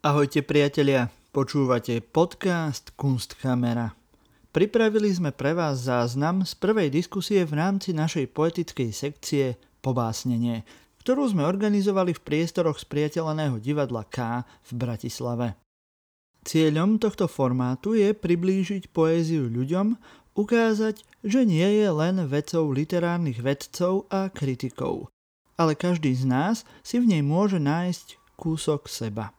Ahojte priatelia, počúvate podcast Kunstkamera. Pripravili sme pre vás záznam z prvej diskusie v rámci našej poetickej sekcie Pobásnenie, ktorú sme organizovali v priestoroch spriateľeného divadla K v Bratislave. Cieľom tohto formátu je priblížiť poéziu ľuďom, ukázať, že nie je len vecou literárnych vedcov a kritikov, ale každý z nás si v nej môže nájsť kúsok seba.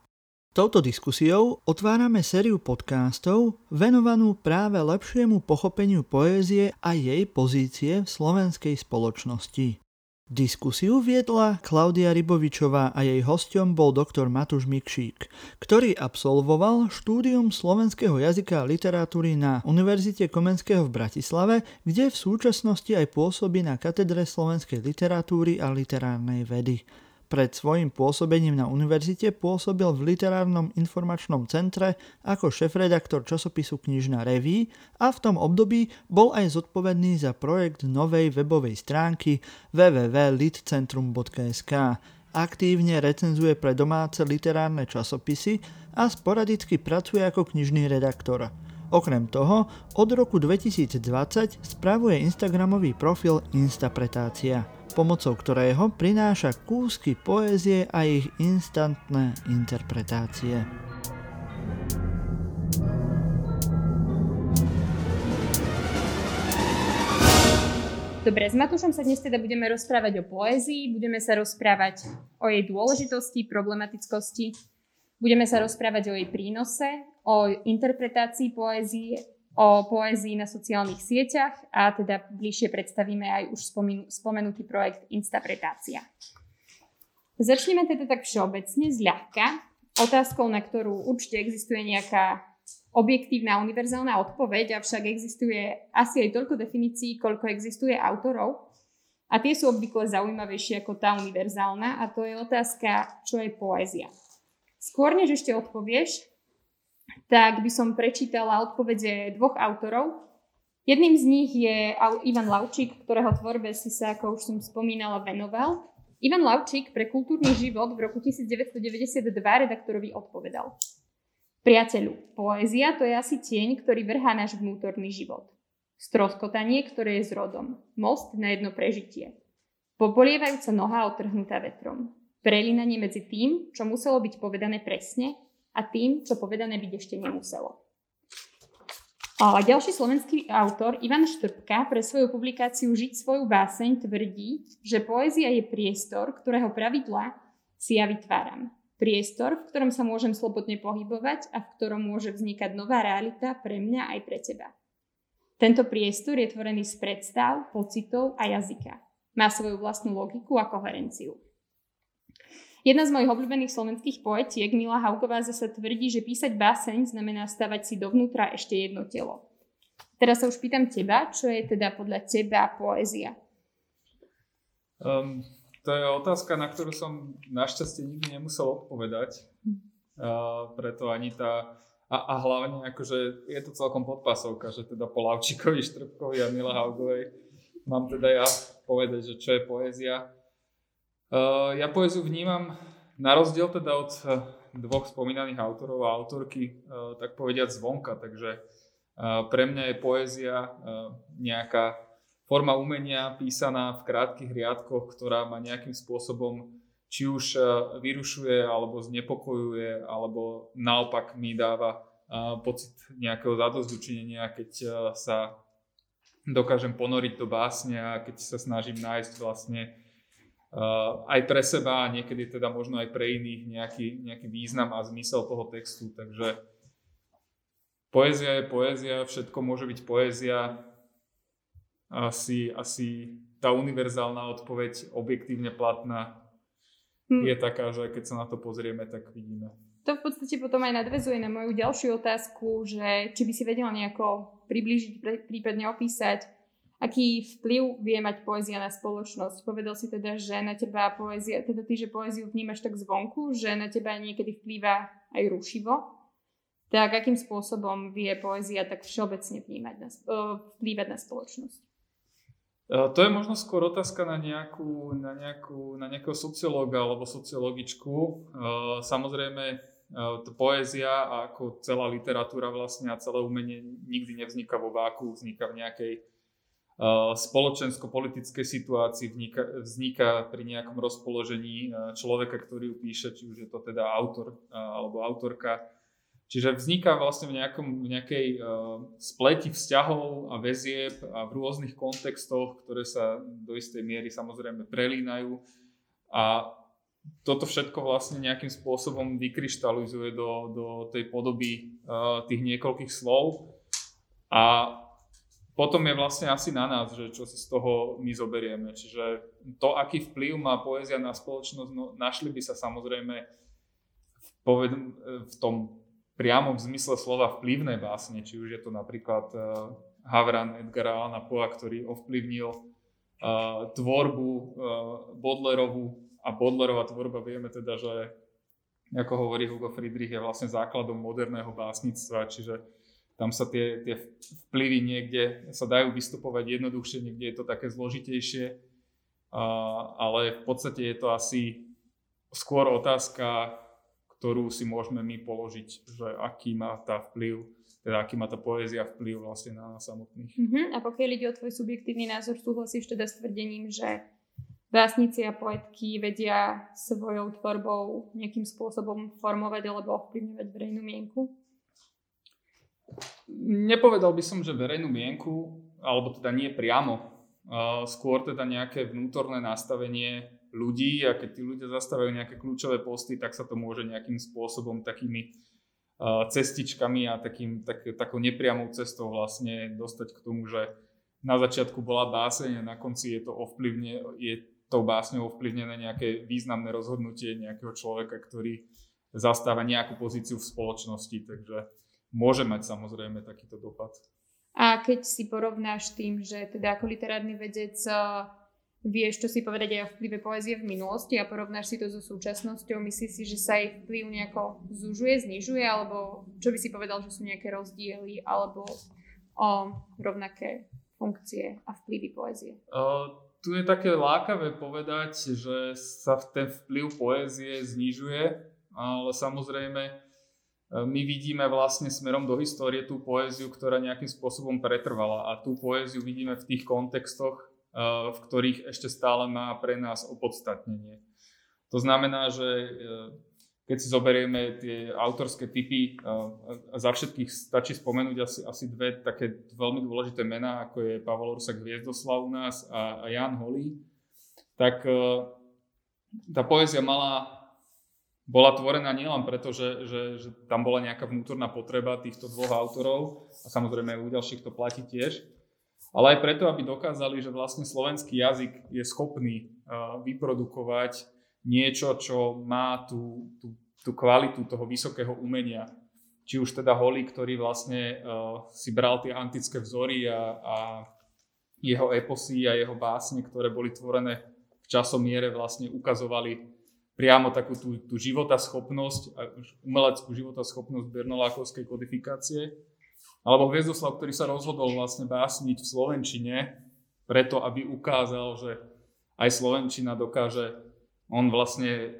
Touto diskusiou otvárame sériu podcastov venovanú práve lepšiemu pochopeniu poézie a jej pozície v slovenskej spoločnosti. Diskusiu viedla Klaudia Rybovičová a jej hostom bol doktor Matúš Mikšík, ktorý absolvoval štúdium slovenského jazyka a literatúry na Univerzite Komenského v Bratislave, kde v súčasnosti aj pôsobí na katedre slovenskej literatúry a literárnej vedy. Pred svojim pôsobením na univerzite pôsobil v literárnom informačnom centre ako šefredaktor časopisu Knižná reví a v tom období bol aj zodpovedný za projekt novej webovej stránky www.litcentrum.sk. Aktívne recenzuje pre domáce literárne časopisy a sporadicky pracuje ako knižný redaktor. Okrem toho, od roku 2020 spravuje Instagramový profil Instapretácia pomocou ktorého prináša kúsky poézie a ich instantné interpretácie. Dobre, s Matúšom sa dnes teda budeme rozprávať o poézii, budeme sa rozprávať o jej dôležitosti, problematickosti, budeme sa rozprávať o jej prínose, o interpretácii poézie o poézii na sociálnych sieťach a teda bližšie predstavíme aj už spomenutý projekt Instapretácia. Začneme teda tak všeobecne, zľahka, otázkou, na ktorú určite existuje nejaká objektívna univerzálna odpoveď, avšak existuje asi aj toľko definícií, koľko existuje autorov. A tie sú obvykle zaujímavejšie ako tá univerzálna a to je otázka, čo je poézia. Skôr než ešte odpovieš, tak by som prečítala odpovede dvoch autorov. Jedným z nich je Ivan Laučík, ktorého tvorbe si sa, ako už som spomínala, venoval. Ivan Laučík pre kultúrny život v roku 1992 redaktorovi odpovedal. Priateľu, poézia to je asi tieň, ktorý vrhá náš vnútorný život. Stroskotanie, ktoré je zrodom. Most na jedno prežitie. Popolievajúca noha otrhnutá vetrom. Prelinanie medzi tým, čo muselo byť povedané presne a tým, čo povedané byť ešte nemuselo. A ďalší slovenský autor Ivan Štrbka pre svoju publikáciu Žiť svoju báseň tvrdí, že poézia je priestor, ktorého pravidla si ja vytváram. Priestor, v ktorom sa môžem slobodne pohybovať a v ktorom môže vznikať nová realita pre mňa aj pre teba. Tento priestor je tvorený z predstav, pocitov a jazyka. Má svoju vlastnú logiku a koherenciu. Jedna z mojich obľúbených slovenských poetiek, Mila Hauková, zase tvrdí, že písať báseň znamená stavať si dovnútra ešte jedno telo. Teraz sa už pýtam teba, čo je teda podľa teba poézia? Um, to je otázka, na ktorú som našťastie nikdy nemusel odpovedať. Uh, preto ani tá... A, a hlavne akože je to celkom podpasovka, že teda po Lavčíkovi, Štrbkovi a Mila Haugovej mám teda ja povedať, že čo je poézia. Uh, ja poeziu vnímam na rozdiel teda od uh, dvoch spomínaných autorov a autorky, uh, tak povediať zvonka, takže pre mňa je poézia nejaká forma umenia písaná v krátkých riadkoch, ktorá ma nejakým spôsobom či už vyrušuje, alebo znepokojuje, alebo naopak mi dáva pocit nejakého zadozdučinenia, keď sa dokážem ponoriť do básne a keď sa snažím nájsť vlastne aj pre seba a niekedy teda možno aj pre iných nejaký, nejaký význam a zmysel toho textu. Takže poézia je poézia, všetko môže byť poézia. Asi, asi tá univerzálna odpoveď, objektívne platná, hm. je taká, že keď sa na to pozrieme, tak vidíme. To v podstate potom aj nadvezuje na moju ďalšiu otázku, že či by si vedela nejako priblížiť, prípadne opísať aký vplyv vie mať poézia na spoločnosť. Povedal si teda, že na teba poézia, teda ty, že poéziu vnímaš tak zvonku, že na teba niekedy vplýva aj rušivo. Tak akým spôsobom vie poézia tak všeobecne vnímať na, vplývať na spoločnosť? E, to je možno skôr otázka na, nejakú, na, nejakú, na nejakého sociológa alebo sociologičku. E, samozrejme, to poézia ako celá literatúra vlastne a celé umenie nikdy nevzniká vo váku, vzniká v nejakej spoločensko-politickej situácii, vzniká, vzniká pri nejakom rozpoložení človeka, ktorý ju píše, či už je to teda autor alebo autorka. Čiže vzniká vlastne v, nejakom, v nejakej spleti vzťahov a väzieb a v rôznych kontextoch, ktoré sa do istej miery samozrejme prelínajú. A toto všetko vlastne nejakým spôsobom vykryštalizuje do, do tej podoby uh, tých niekoľkých slov. A potom je vlastne asi na nás, že čo si z toho my zoberieme. Čiže to, aký vplyv má poézia na spoločnosť, no, našli by sa samozrejme v, poved- v tom priamom zmysle slova vplyvné básne, či už je to napríklad uh, Havran Edgara Allana Poe, ktorý ovplyvnil uh, tvorbu uh, Bodlerovú a Bodlerová tvorba vieme teda, že ako hovorí Hugo Friedrich, je vlastne základom moderného básnictva, čiže tam sa tie, tie vplyvy niekde sa dajú vystupovať jednoduchšie, niekde je to také zložitejšie, a, ale v podstate je to asi skôr otázka, ktorú si môžeme my položiť, že aký má tá vplyv, teda aký má tá poézia vplyv vlastne na nás samotných. Uh-huh. A pokiaľ ide o tvoj subjektívny názor, súhlasíš teda s tvrdením, že básnici a poetky vedia svojou tvorbou nejakým spôsobom formovať alebo ovplyvňovať verejnú mienku? Nepovedal by som, že verejnú mienku, alebo teda nie priamo. Skôr teda nejaké vnútorné nastavenie ľudí a keď tí ľudia zastávajú nejaké kľúčové posty, tak sa to môže nejakým spôsobom takými cestičkami a takým, tak, takou nepriamou cestou vlastne dostať k tomu, že na začiatku bola báseň a na konci je to ovplyvne, je tou básňou ovplyvnené nejaké významné rozhodnutie nejakého človeka, ktorý zastáva nejakú pozíciu v spoločnosti, takže môže mať samozrejme takýto dopad. A keď si porovnáš tým, že teda ako literárny vedec vieš, čo si povedať aj o vplyve poézie v minulosti a porovnáš si to so súčasnosťou, myslíš si, že sa jej vplyv nejako zužuje, znižuje, alebo čo by si povedal, že sú nejaké rozdiely, alebo o rovnaké funkcie a vplyvy poézie? Uh, tu je také lákavé povedať, že sa ten vplyv poézie znižuje, ale samozrejme my vidíme vlastne smerom do histórie tú poéziu, ktorá nejakým spôsobom pretrvala a tú poéziu vidíme v tých kontextoch, e, v ktorých ešte stále má pre nás opodstatnenie. To znamená, že e, keď si zoberieme tie autorské typy, za všetkých stačí spomenúť asi, asi dve také veľmi dôležité mená, ako je Pavel Orsak Hviezdoslav u nás a, a Jan Holý, tak e, tá poézia mala, bola tvorená nielen preto, že, že, že tam bola nejaká vnútorná potreba týchto dvoch autorov a samozrejme u ďalších to platí tiež, ale aj preto, aby dokázali, že vlastne slovenský jazyk je schopný uh, vyprodukovať niečo, čo má tú, tú, tú kvalitu toho vysokého umenia. Či už teda Holly, ktorý vlastne uh, si bral tie antické vzory a, a jeho eposy a jeho básne, ktoré boli tvorené v časomiere, vlastne ukazovali priamo takú tú, tú životaschopnosť, umeleckú životaschopnosť bernolákovskej kodifikácie. Alebo Hviezdoslav, ktorý sa rozhodol vlastne básniť v Slovenčine, preto aby ukázal, že aj Slovenčina dokáže on vlastne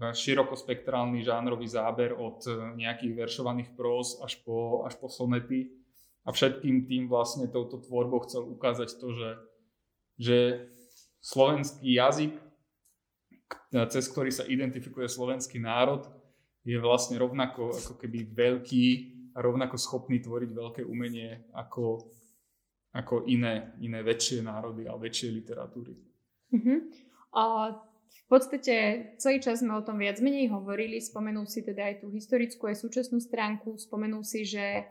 má širokospektrálny žánrový záber od e, nejakých veršovaných próz až po, až po sonety a všetkým tým vlastne touto tvorbou chcel ukázať to, že, že slovenský jazyk, cez ktorý sa identifikuje slovenský národ, je vlastne rovnako ako keby veľký a rovnako schopný tvoriť veľké umenie ako, ako iné, iné väčšie národy a väčšie literatúry. Uh-huh. A v podstate celý čas sme o tom viac menej hovorili, spomenul si teda aj tú historickú aj súčasnú stránku, spomenul si, že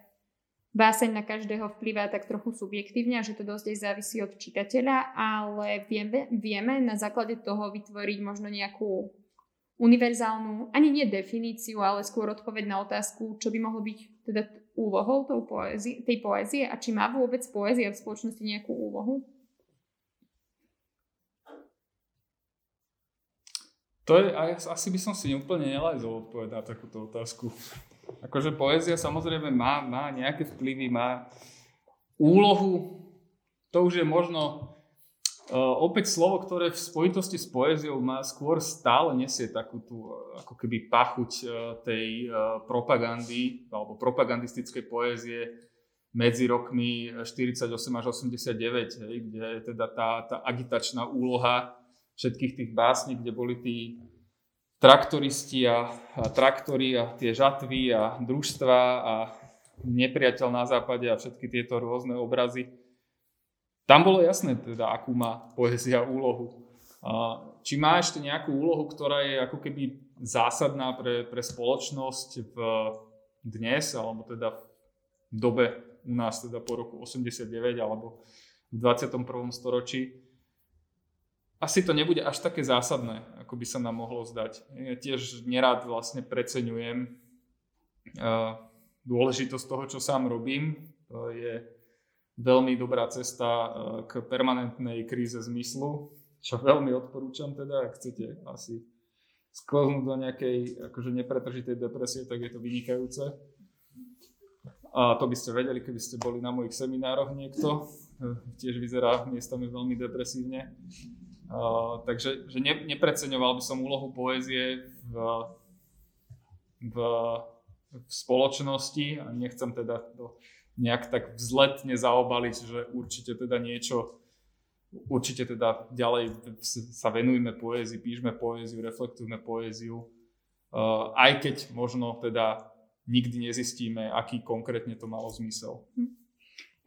báseň na každého vplyvá tak trochu subjektívne a že to dosť aj závisí od čitateľa, ale vieme, vieme na základe toho vytvoriť možno nejakú univerzálnu, ani nie definíciu, ale skôr odpoveď na otázku, čo by mohlo byť teda úlohou tej poézie a či má vôbec poézia v spoločnosti nejakú úlohu? To je, asi by som si úplne nelajzol odpovedať takúto otázku. Akože poézia samozrejme má, má nejaké vplyvy, má úlohu, to už je možno opäť slovo, ktoré v spojitosti s poéziou má skôr stále nesie takú tú ako keby pachuť uh, tej uh, propagandy alebo propagandistickej poézie medzi rokmi 48 až 89, hej, kde je teda tá, tá agitačná úloha všetkých tých básní, kde boli tí traktoristi a, a traktory a tie žatvy a družstva a nepriateľ na západe a všetky tieto rôzne obrazy tam bolo jasné teda, akú má poézia úlohu. Či má ešte nejakú úlohu, ktorá je ako keby zásadná pre, pre spoločnosť v dnes, alebo teda v dobe u nás teda po roku 89 alebo v 21. storočí, asi to nebude až také zásadné, ako by sa nám mohlo zdať. Ja tiež nerád vlastne preceňujem uh, dôležitosť toho, čo sám robím. To je veľmi dobrá cesta e, k permanentnej kríze zmyslu, čo veľmi odporúčam teda, ak chcete asi sklznúť do nejakej akože nepretržitej depresie, tak je to vynikajúce. A to by ste vedeli, keby ste boli na mojich seminároch niekto. E, tiež vyzerá miestami veľmi depresívne. Uh, takže že ne, nepreceňoval by som úlohu poézie v, v, v spoločnosti a nechcem teda to nejak tak vzletne zaobaliť, že určite teda niečo, určite teda ďalej sa venujme poézii, píšme poéziu, reflektujme poéziu, uh, aj keď možno teda nikdy nezistíme, aký konkrétne to malo zmysel. Hm.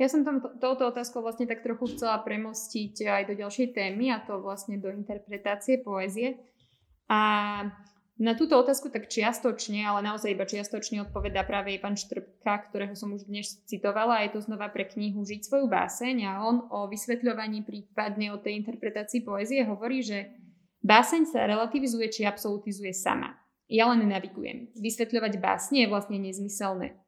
Ja som tam touto otázkou vlastne tak trochu chcela premostiť aj do ďalšej témy a to vlastne do interpretácie poézie. A na túto otázku tak čiastočne, ale naozaj iba čiastočne odpovedá práve pán Štrbka, ktorého som už dnes citovala. Je to znova pre knihu Žiť svoju báseň a on o vysvetľovaní prípadne o tej interpretácii poézie hovorí, že báseň sa relativizuje či absolutizuje sama. Ja len navigujem. Vysvetľovať básne je vlastne nezmyselné.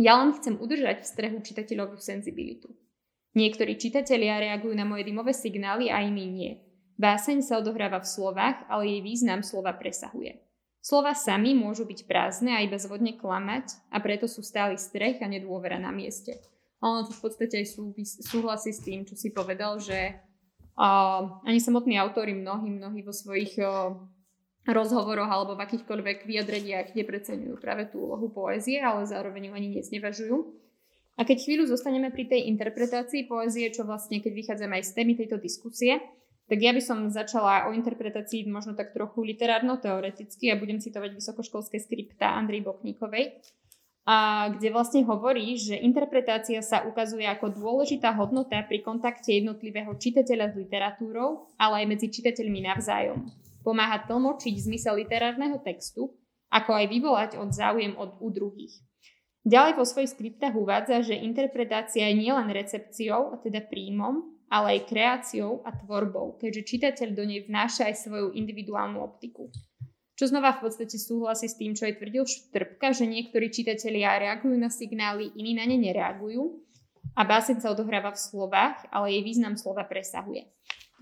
Ja len chcem udržať v strehu čitateľovú senzibilitu. Niektorí čitatelia reagujú na moje dymové signály a iní nie. Báseň sa odohráva v slovách, ale jej význam slova presahuje. Slova sami môžu byť prázdne a iba zvodne klamať a preto sú stály strech a nedôvera na mieste. ono to v podstate aj súhlasí s tým, čo si povedal, že uh, ani samotní autori mnohí, mnohí vo svojich uh, rozhovoroch alebo v akýchkoľvek vyjadreniach nepreceňujú práve tú úlohu poézie, ale zároveň ju ani neznevažujú. A keď chvíľu zostaneme pri tej interpretácii poézie, čo vlastne keď vychádzame aj z témy tejto diskusie, tak ja by som začala o interpretácii možno tak trochu literárno-teoreticky a budem citovať vysokoškolské skripta Andrej Bokníkovej, a kde vlastne hovorí, že interpretácia sa ukazuje ako dôležitá hodnota pri kontakte jednotlivého čitateľa s literatúrou, ale aj medzi čitateľmi navzájom. Pomáha tlmočiť zmysel literárneho textu, ako aj vyvolať od záujem od u druhých. Ďalej vo svojich skriptách uvádza, že interpretácia je nielen recepciou, a teda príjmom, ale aj kreáciou a tvorbou, keďže čitateľ do nej vnáša aj svoju individuálnu optiku. Čo znova v podstate súhlasí s tým, čo aj tvrdil Štrbka, že niektorí čitatelia reagujú na signály, iní na ne nereagujú a báseň sa odohráva v slovách, ale jej význam slova presahuje.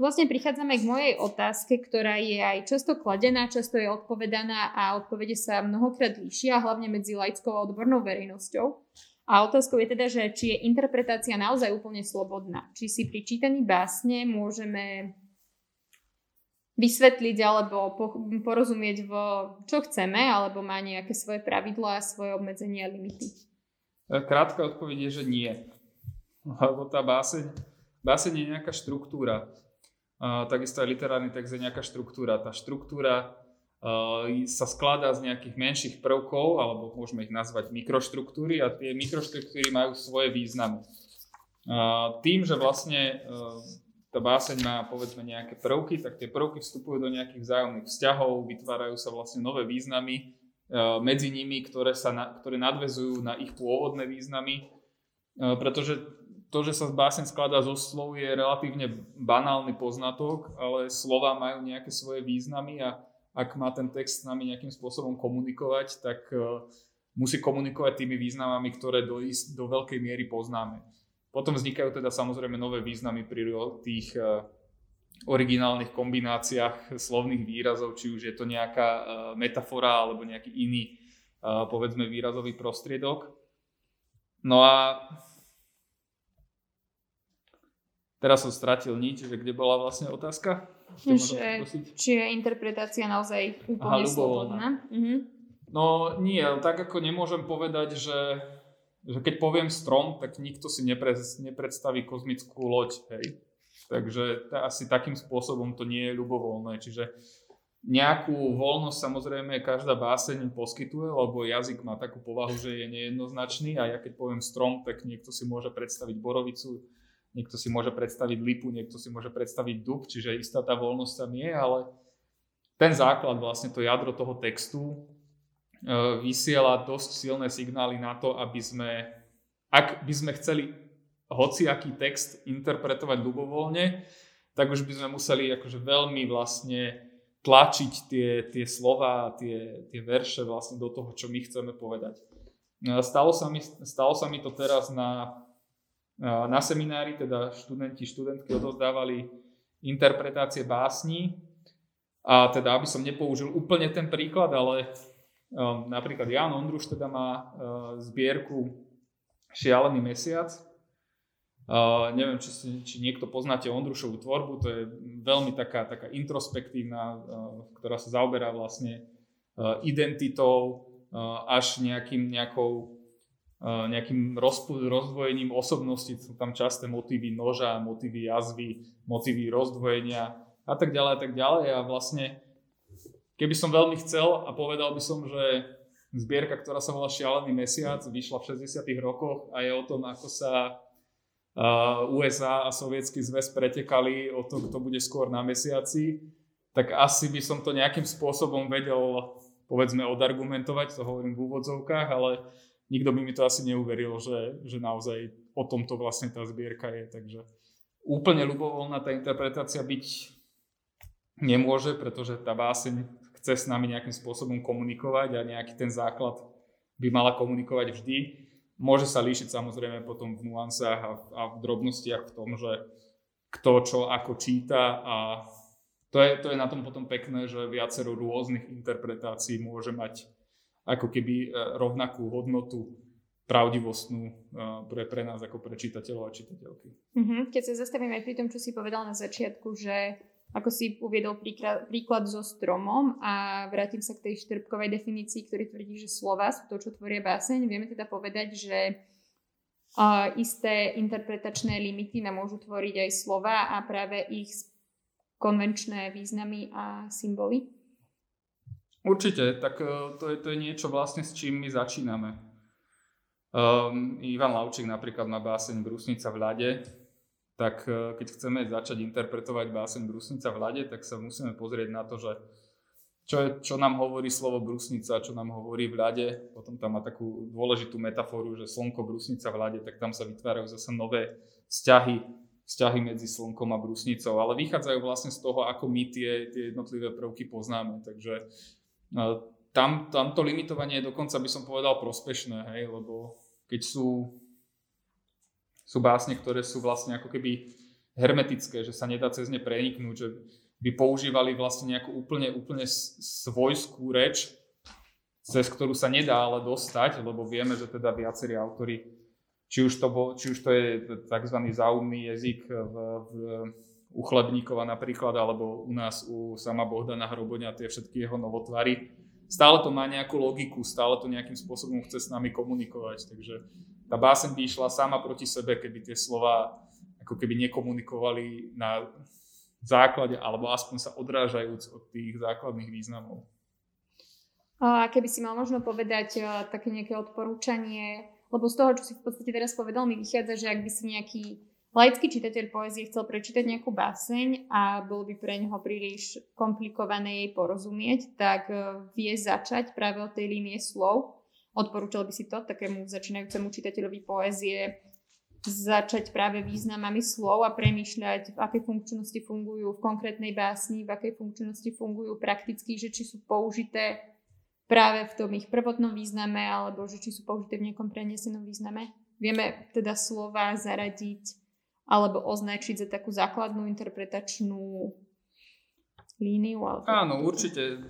Vlastne prichádzame k mojej otázke, ktorá je aj často kladená, často je odpovedaná a odpovede sa mnohokrát líšia, hlavne medzi laickou a odbornou verejnosťou. A otázkou je teda, že či je interpretácia naozaj úplne slobodná. Či si pri čítaní básne môžeme vysvetliť alebo porozumieť, v čo chceme, alebo má nejaké svoje pravidlá svoje obmedzenia a limity. E, krátka odpoveď je, že nie. Lebo tá báseň, báseň je nejaká štruktúra. Takisto aj literárny text je nejaká štruktúra. Tá štruktúra sa skladá z nejakých menších prvkov, alebo môžeme ich nazvať mikroštruktúry a tie mikroštruktúry majú svoje významy. Tým, že vlastne tá báseň má povedzme nejaké prvky, tak tie prvky vstupujú do nejakých vzájomných vzťahov, vytvárajú sa vlastne nové významy medzi nimi, ktoré, sa na, ktoré nadvezujú na ich pôvodné významy, pretože to, že sa báseň skladá zo slov je relatívne banálny poznatok, ale slova majú nejaké svoje významy a ak má ten text s nami nejakým spôsobom komunikovať, tak uh, musí komunikovať tými významami, ktoré do, do veľkej miery poznáme. Potom vznikajú teda samozrejme nové významy pri tých uh, originálnych kombináciách slovných výrazov, či už je to nejaká uh, metafora alebo nejaký iný, povedzme, výrazový prostriedok. No a teraz som stratil nič, že kde bola vlastne otázka? Že, či je interpretácia naozaj úplne Aha, slobodná. Mhm. No nie, tak ako nemôžem povedať, že, že keď poviem strom, tak nikto si nepre, nepredstaví kozmickú loď, hej. Takže asi takým spôsobom to nie je ľubovoľné. Čiže nejakú voľnosť samozrejme každá báseň poskytuje, lebo jazyk má takú povahu, že je nejednoznačný a ja keď poviem strom, tak niekto si môže predstaviť borovicu, niekto si môže predstaviť lipu, niekto si môže predstaviť dub, čiže istá tá voľnosť tam je, ale ten základ, vlastne to jadro toho textu e, vysiela dosť silné signály na to, aby sme, ak by sme chceli hociaký text interpretovať ľubovoľne, tak už by sme museli akože veľmi vlastne tlačiť tie, tie slova, tie, tie verše vlastne do toho, čo my chceme povedať. E, stalo sa mi, stalo sa mi to teraz na na seminári teda študenti, študentky odozdávali interpretácie básní a teda, aby som nepoužil úplne ten príklad, ale um, napríklad Jan Ondruš teda má uh, zbierku Šialený mesiac. Uh, neviem, či, si, či niekto poznáte Ondrušovú tvorbu, to je veľmi taká, taká introspektívna, uh, ktorá sa zaoberá vlastne uh, identitou uh, až nejakým, nejakou nejakým rozdvojením osobnosti, sú tam časté motívy noža, motívy jazvy, motívy rozdvojenia a tak ďalej a tak ďalej. A vlastne keby som veľmi chcel a povedal by som, že zbierka, ktorá sa volá Šialený mesiac, vyšla v 60 rokoch a je o tom, ako sa USA a Sovietský zväz pretekali o to, kto bude skôr na mesiaci, tak asi by som to nejakým spôsobom vedel povedzme odargumentovať, to hovorím v úvodzovkách, ale nikto by mi to asi neuveril, že, že naozaj o tomto vlastne tá zbierka je. Takže úplne ľubovoľná tá interpretácia byť nemôže, pretože tá báseň chce s nami nejakým spôsobom komunikovať a nejaký ten základ by mala komunikovať vždy. Môže sa líšiť samozrejme potom v nuansách a, a v drobnostiach v tom, že kto čo ako číta a to je, to je na tom potom pekné, že viacero rôznych interpretácií môže mať ako keby e, rovnakú hodnotu pravdivostnú e, pre, pre nás ako pre čitateľov a čitateľky. Mm-hmm. Keď sa zastavím aj pri tom, čo si povedal na začiatku, že ako si uviedol príklad, príklad so stromom a vrátim sa k tej štrbkovej definícii, ktorý tvrdí, že slova sú to, čo tvoria báseň. Vieme teda povedať, že uh, isté interpretačné limity nám môžu tvoriť aj slova a práve ich konvenčné významy a symboly. Určite, tak e, to je, to je niečo vlastne, s čím my začíname. Um, Ivan Laučík napríklad má báseň Brusnica v ľade, tak uh, keď chceme začať interpretovať báseň Brusnica v ľade, tak sa musíme pozrieť na to, že čo, je, čo nám hovorí slovo brusnica, čo nám hovorí v ľade. Potom tam má takú dôležitú metaforu, že slnko brusnica v ľade, tak tam sa vytvárajú zase nové vzťahy, vzťahy medzi slnkom a brusnicou, ale vychádzajú vlastne z toho, ako my tie, tie jednotlivé prvky poznáme. Takže tam, tam to limitovanie je dokonca by som povedal prospešné, hej, lebo keď sú, sú básne, ktoré sú vlastne ako keby hermetické, že sa nedá cez ne preniknúť, že by používali vlastne nejakú úplne, úplne svojskú reč, cez ktorú sa nedá ale dostať, lebo vieme, že teda viacerí autory, či už to, bol, či už to je tzv. záumný jazyk v, v, u Chlebníkova napríklad, alebo u nás u sama Bohdana Hroboňa, tie všetky jeho novotvary. Stále to má nejakú logiku, stále to nejakým spôsobom chce s nami komunikovať, takže tá báseň by išla sama proti sebe, keby tie slova ako keby nekomunikovali na základe, alebo aspoň sa odrážajúc od tých základných významov. A keby si mal možno povedať také nejaké odporúčanie, lebo z toho, čo si v podstate teraz povedal, mi vychádza, že ak by si nejaký laický čitateľ poezie chcel prečítať nejakú báseň a bolo by pre neho príliš komplikované jej porozumieť, tak e, vie začať práve od tej línie slov. Odporúčal by si to takému začínajúcemu čitateľovi poézie začať práve významami slov a premýšľať, v akej funkčnosti fungujú v konkrétnej básni, v akej funkčnosti fungujú prakticky, že či sú použité práve v tom ich prvotnom význame, alebo že či sú použité v nejakom prenesenom význame. Vieme teda slova zaradiť alebo označiť za takú základnú interpretačnú líniu? Alebo Áno, určite.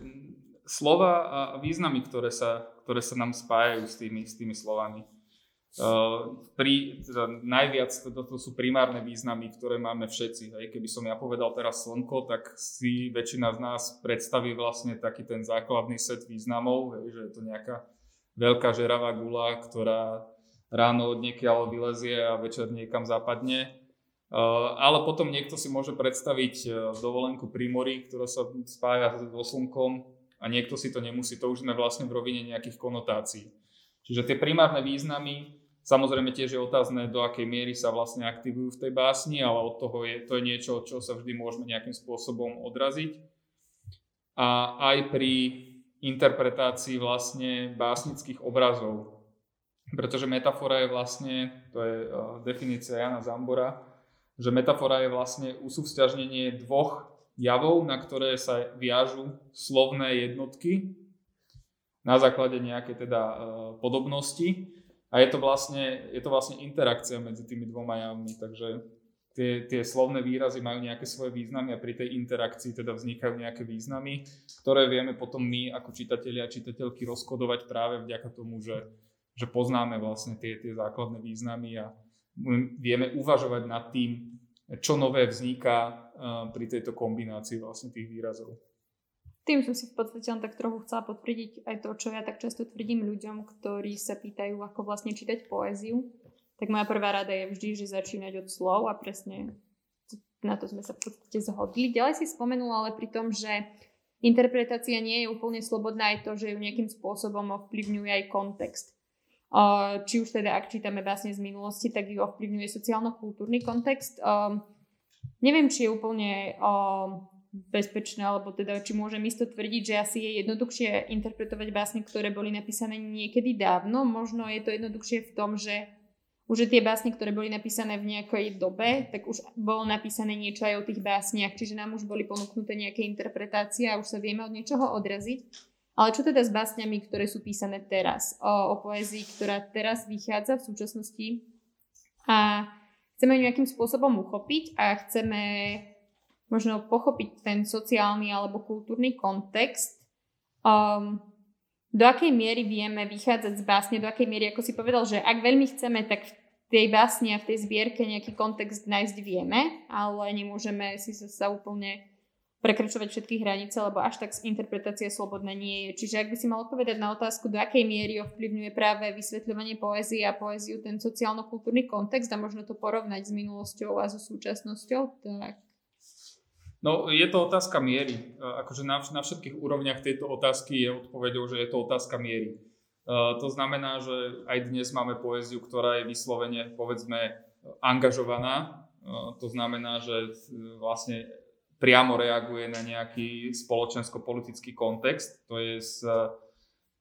Slova a významy, ktoré sa, ktoré sa nám spájajú s tými, s tými slovami. pri, teda najviac to, to sú primárne významy, ktoré máme všetci. Hej. Keby som ja povedal teraz slnko, tak si väčšina z nás predstaví vlastne taký ten základný set významov, hej, že je to nejaká veľká žeravá gula, ktorá ráno od niekiaľ vylezie a večer niekam zapadne. Ale potom niekto si môže predstaviť e, dovolenku pri mori, ktorá sa spája so slnkom a niekto si to nemusí. To už sme vlastne v rovine nejakých konotácií. Čiže tie primárne významy Samozrejme tiež je otázne, do akej miery sa vlastne aktivujú v tej básni, ale od toho je, to je niečo, čo sa vždy môžeme nejakým spôsobom odraziť. A aj pri interpretácii vlastne básnických obrazov. Pretože metafora je vlastne, to je uh, definícia Jana Zambora, že metafora je vlastne usúvzťažnenie dvoch javov, na ktoré sa viažu slovné jednotky na základe nejakej teda uh, podobnosti. A je to vlastne, je to vlastne interakcia medzi tými dvoma javmi, takže tie, tie slovné výrazy majú nejaké svoje významy a pri tej interakcii teda vznikajú nejaké významy, ktoré vieme potom my ako čitatelia a čitateľky rozkodovať práve vďaka tomu, že, že poznáme vlastne tie, tie základné významy a vieme uvažovať nad tým, čo nové vzniká pri tejto kombinácii vlastne tých výrazov. Tým som si v podstate len tak trochu chcela potvrdiť aj to, čo ja tak často tvrdím ľuďom, ktorí sa pýtajú, ako vlastne čítať poéziu. Tak moja prvá rada je vždy, že začínať od slov a presne na to sme sa v podstate zhodli. Ďalej si spomenula ale pri tom, že interpretácia nie je úplne slobodná aj to, že ju nejakým spôsobom ovplyvňuje aj kontext. Či už teda, ak čítame básne z minulosti, tak ju ovplyvňuje sociálno-kultúrny kontext. Neviem, či je úplne bezpečné, alebo teda či môžem isto tvrdiť, že asi je jednoduchšie interpretovať básne, ktoré boli napísané niekedy dávno. Možno je to jednoduchšie v tom, že už tie básne, ktoré boli napísané v nejakej dobe, tak už bolo napísané niečo aj o tých básniach, čiže nám už boli ponúknuté nejaké interpretácie a už sa vieme od niečoho odraziť. Ale čo teda s básňami, ktoré sú písané teraz? O, o poézii, ktorá teraz vychádza v súčasnosti a chceme ju nejakým spôsobom uchopiť a chceme možno pochopiť ten sociálny alebo kultúrny kontext, um, do akej miery vieme vychádzať z básne, do akej miery, ako si povedal, že ak veľmi chceme, tak v tej básni a v tej zbierke nejaký kontext nájsť vieme, ale nemôžeme si sa, sa úplne prekračovať všetky hranice, lebo až tak interpretácia slobodná nie je. Čiže ak by si mal odpovedať na otázku, do akej miery ovplyvňuje práve vysvetľovanie poézie a poéziu ten sociálno-kultúrny kontext a možno to porovnať s minulosťou a so súčasnosťou, tak No, je to otázka miery. Akože na, na všetkých úrovniach tejto otázky je odpovedou, že je to otázka miery. Uh, to znamená, že aj dnes máme poéziu, ktorá je vyslovene, povedzme, angažovaná. Uh, to znamená, že vlastne priamo reaguje na nejaký spoločensko-politický kontext. To je z,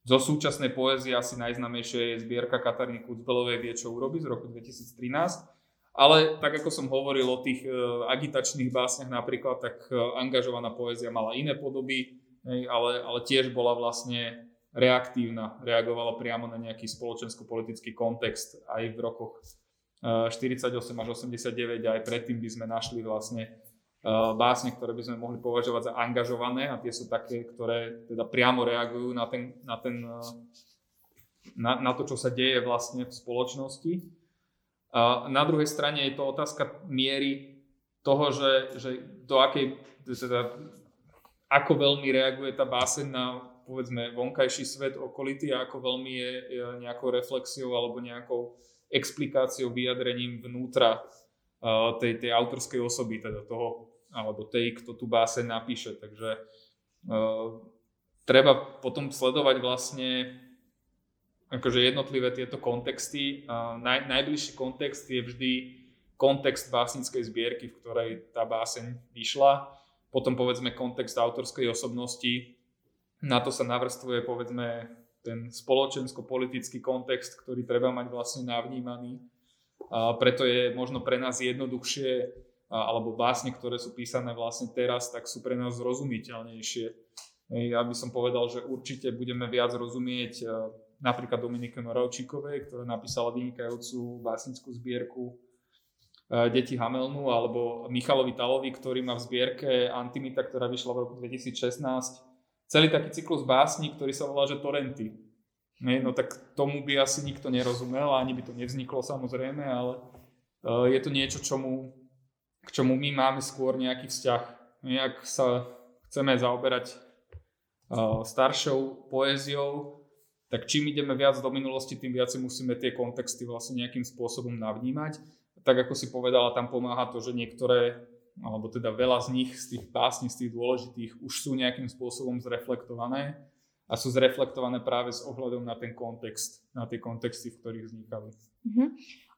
zo súčasnej poézie asi najznamejšie je zbierka Kataríny Kucbelovej Vie, čo urobi z roku 2013 ale tak ako som hovoril o tých uh, agitačných básniach napríklad, tak uh, angažovaná poézia mala iné podoby, ale, ale tiež bola vlastne reaktívna, reagovala priamo na nejaký spoločensko-politický kontext aj v rokoch uh, 48 až 89 a aj predtým by sme našli vlastne básne, ktoré by sme mohli považovať za angažované a tie sú také, ktoré teda priamo reagujú na, ten, na, ten, uh, na, na to, čo sa deje vlastne v spoločnosti. Na druhej strane je to otázka miery toho, že, že do akej, teda, ako veľmi reaguje tá báseň na povedzme vonkajší svet okolitý a ako veľmi je, nejakou reflexiou alebo nejakou explikáciou, vyjadrením vnútra uh, tej, tej autorskej osoby, teda toho, alebo tej, kto tú báseň napíše. Takže uh, treba potom sledovať vlastne akože jednotlivé tieto kontexty. Naj, najbližší kontext je vždy kontext básnickej zbierky, v ktorej tá báseň vyšla. Potom povedzme kontext autorskej osobnosti. Na to sa navrstvuje povedzme ten spoločensko-politický kontext, ktorý treba mať vlastne navnímaný. A preto je možno pre nás jednoduchšie, alebo básne, ktoré sú písané vlastne teraz, tak sú pre nás zrozumiteľnejšie. Ja by som povedal, že určite budeme viac rozumieť napríklad Dominike Moravčíkovej, ktorá napísala vynikajúcu básnickú zbierku e, Deti Hamelnu, alebo Michalovi Talovi, ktorý má v zbierke Antimita, ktorá vyšla v roku 2016. Celý taký cyklus básni, ktorý sa volá, že Torenty. No tak tomu by asi nikto nerozumel, ani by to nevzniklo samozrejme, ale uh, je to niečo, čomu, k čomu my máme skôr nejaký vzťah. Ak sa chceme zaoberať uh, staršou poéziou, tak čím ideme viac do minulosti, tým viac musíme tie kontexty vlastne nejakým spôsobom navnímať. Tak ako si povedala, tam pomáha to, že niektoré, alebo teda veľa z nich, z tých básní, z tých dôležitých, už sú nejakým spôsobom zreflektované a sú zreflektované práve s ohľadom na ten kontext, na tie kontexty, v ktorých vznikali. Uh-huh.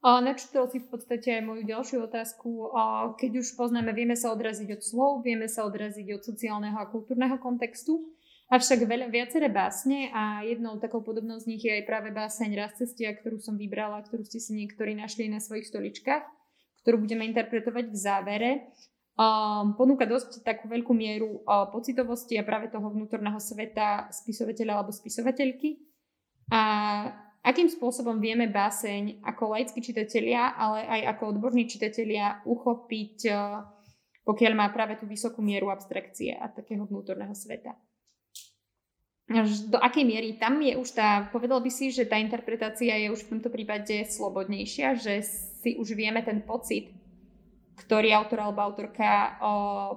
Načítal si v podstate aj moju ďalšiu otázku. Keď už poznáme, vieme sa odraziť od slov, vieme sa odraziť od sociálneho a kultúrneho kontextu, avšak veľa, viaceré básne a jednou takou podobnou z nich je aj práve báseň Raz cestia, ktorú som vybrala, ktorú ste si niektorí našli na svojich stoličkách, ktorú budeme interpretovať v závere ponúka dosť takú veľkú mieru pocitovosti a práve toho vnútorného sveta spisovateľa alebo spisovateľky. A akým spôsobom vieme báseň ako laickí čitatelia, ale aj ako odborní čitatelia uchopiť, pokiaľ má práve tú vysokú mieru abstrakcie a takého vnútorného sveta. Do akej miery tam je už tá, povedal by si, že tá interpretácia je už v tomto prípade slobodnejšia, že si už vieme ten pocit ktorý autor alebo autorka o,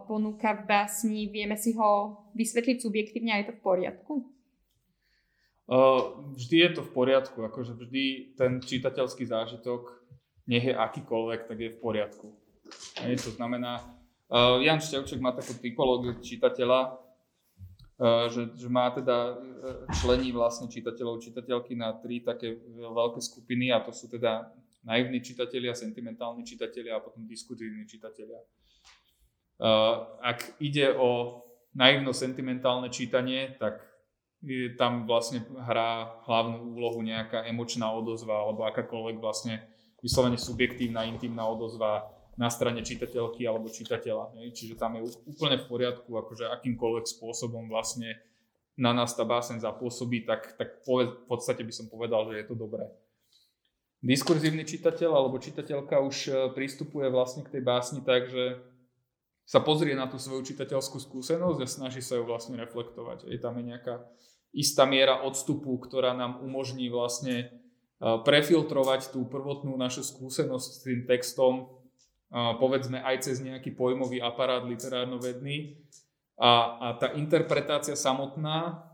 ponúka v básni, vieme si ho vysvetliť subjektívne a je to v poriadku? Uh, vždy je to v poriadku, akože vždy ten čitateľský zážitok, nech je akýkoľvek, tak je v poriadku. Hej, to znamená, uh, Jan Števček má takú typológiu čitateľa, uh, že, že má teda člení vlastne čitateľov, čitateľky na tri také veľké skupiny a to sú teda naivní čitatelia, sentimentálni čitatelia a potom diskutívni čitatelia. Ak ide o naivno-sentimentálne čítanie, tak tam vlastne hrá hlavnú úlohu nejaká emočná odozva alebo akákoľvek vlastne vyslovene subjektívna, intimná odozva na strane čitateľky alebo čitateľa. Čiže tam je úplne v poriadku, akože akýmkoľvek spôsobom vlastne na nás tá báseň zapôsobí, tak, tak v podstate by som povedal, že je to dobré diskurzívny čitateľ alebo čitateľka už e, prístupuje vlastne k tej básni tak, že sa pozrie na tú svoju čitateľskú skúsenosť a snaží sa ju vlastne reflektovať. Je tam nejaká istá miera odstupu, ktorá nám umožní vlastne e, prefiltrovať tú prvotnú našu skúsenosť s tým textom, e, povedzme aj cez nejaký pojmový aparát literárno-vedný. A, a tá interpretácia samotná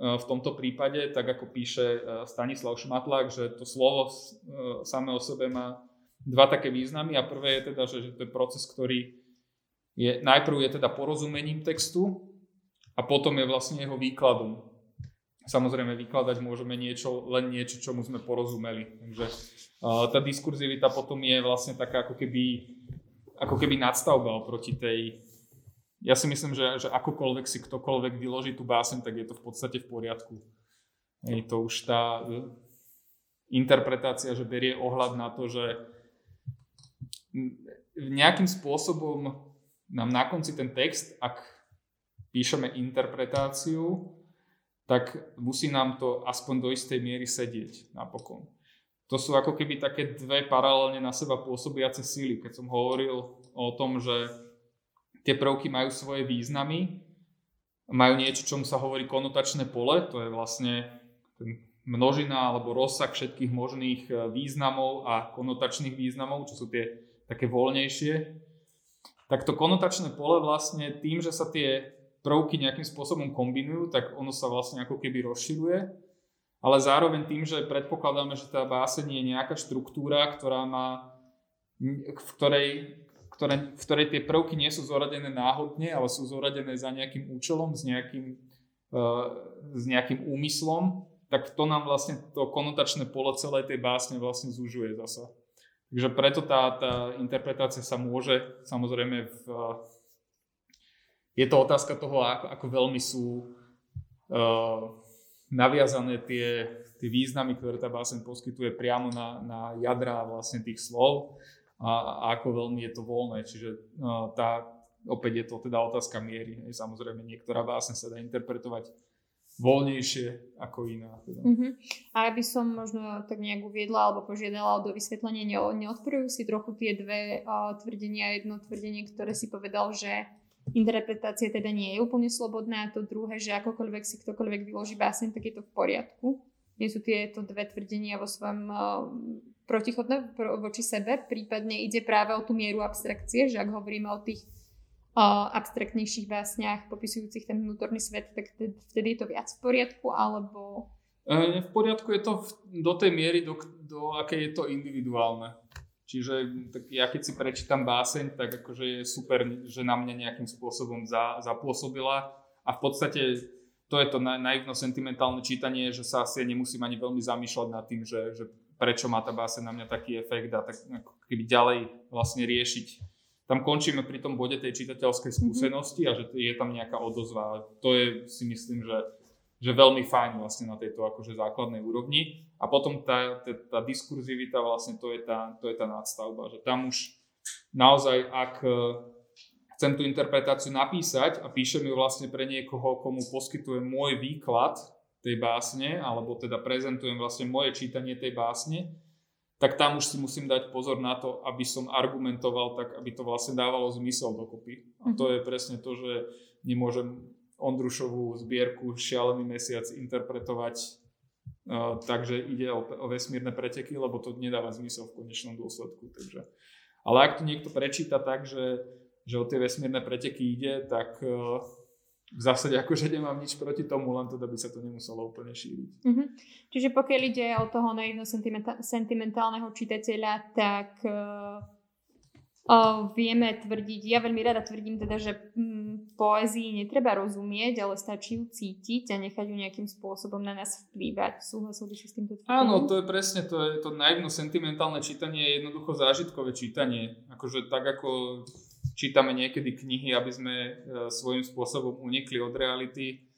v tomto prípade, tak ako píše e, Stanislav Šmatlák, že to slovo e, samé o sebe má dva také významy a prvé je teda, že, že to je proces, ktorý je, najprv je teda porozumením textu a potom je vlastne jeho výkladom. Samozrejme vykladať môžeme niečo, len niečo, čomu sme porozumeli. Takže tá diskurzivita potom je vlastne taká ako keby, ako keby nadstavba oproti tej, ja si myslím, že, že akokoľvek si ktokoľvek vyloží tú básen, tak je to v podstate v poriadku. Je to už tá e, interpretácia, že berie ohľad na to, že nejakým spôsobom nám na konci ten text, ak píšeme interpretáciu, tak musí nám to aspoň do istej miery sedieť napokon. To sú ako keby také dve paralelne na seba pôsobiace síly. Keď som hovoril o tom, že tie prvky majú svoje významy, majú niečo, čomu sa hovorí konotačné pole, to je vlastne množina alebo rozsah všetkých možných e, významov a konotačných významov, čo sú tie také voľnejšie. Tak to konotačné pole vlastne tým, že sa tie prvky nejakým spôsobom kombinujú, tak ono sa vlastne ako keby rozširuje. Ale zároveň tým, že predpokladáme, že tá báseň je nejaká štruktúra, ktorá má, v ktorej ktoré, v ktorej tie prvky nie sú zoradené náhodne, ale sú zoradené za nejakým účelom, s nejakým, uh, s nejakým úmyslom, tak to nám vlastne to konotačné pole celej tej básne vlastne zužuje zasa. Takže preto tá, tá interpretácia sa môže samozrejme v, je to otázka toho, ako, ako veľmi sú uh, naviazané tie, tie významy, ktoré tá báseň poskytuje priamo na, na jadra vlastne tých slov a, a ako veľmi je to voľné. Čiže no, tá, opäť je to teda otázka miery. Samozrejme, niektorá báseň sa dá interpretovať voľnejšie ako iná. Teda. Uh-huh. A aby som možno tak nejak uviedla alebo požiadala o dovysvetlenie, neodporujú si trochu tie dve uh, tvrdenia. Jedno tvrdenie, ktoré si povedal, že interpretácia teda nie je úplne slobodná a to druhé, že akokoľvek si ktokoľvek vyloží báseň, tak je to v poriadku. nie sú tieto dve tvrdenia vo svojom uh, protichodné voči sebe, prípadne ide práve o tú mieru abstrakcie, že ak hovoríme o tých uh, abstraktnejších básniach popisujúcich ten vnútorný svet, tak vtedy je to viac v poriadku, alebo... E, v poriadku je to do tej miery, do, do akej je to individuálne. Čiže tak ja keď si prečítam báseň, tak akože je super, že na mňa nejakým spôsobom za, zapôsobila a v podstate to je to naivno sentimentálne čítanie, že sa asi nemusím ani veľmi zamýšľať nad tým, že, že prečo má tá báseň na mňa taký efekt a tak ako keby ďalej vlastne riešiť. Tam končíme pri tom bode tej čitateľskej mhm. skúsenosti a že je tam nejaká odozva. To je si myslím, že že veľmi fajn vlastne na tejto akože základnej úrovni. A potom tá, tá, tá diskurzivita vlastne to je tá, to je tá nadstavba, že tam už naozaj, ak e, chcem tú interpretáciu napísať a píšem ju vlastne pre niekoho, komu poskytujem môj výklad tej básne, alebo teda prezentujem vlastne moje čítanie tej básne, tak tam už si musím dať pozor na to, aby som argumentoval tak, aby to vlastne dávalo zmysel dokopy. A to mhm. je presne to, že nemôžem Ondrušovú zbierku Šialený mesiac interpretovať uh, takže ide o, o vesmírne preteky, lebo to nedáva zmysel v konečnom dôsledku. Takže. Ale ak to niekto prečíta tak, že, že o tie vesmírne preteky ide, tak uh, v zásade akože nemám nič proti tomu, len teda by sa to nemuselo úplne šíriť. Mm-hmm. Čiže pokiaľ ide o toho naivno sentimentálneho čitateľa, tak uh O, vieme tvrdiť, ja veľmi rada tvrdím teda, že mm, poézii netreba rozumieť, ale stačí ju cítiť a nechať ju nejakým spôsobom na nás vplývať. Súhlasil by si s týmto tvrdím? Áno, to je presne, to je to naivno sentimentálne čítanie je jednoducho zážitkové čítanie. Akože tak ako čítame niekedy knihy, aby sme e, svojím spôsobom unikli od reality,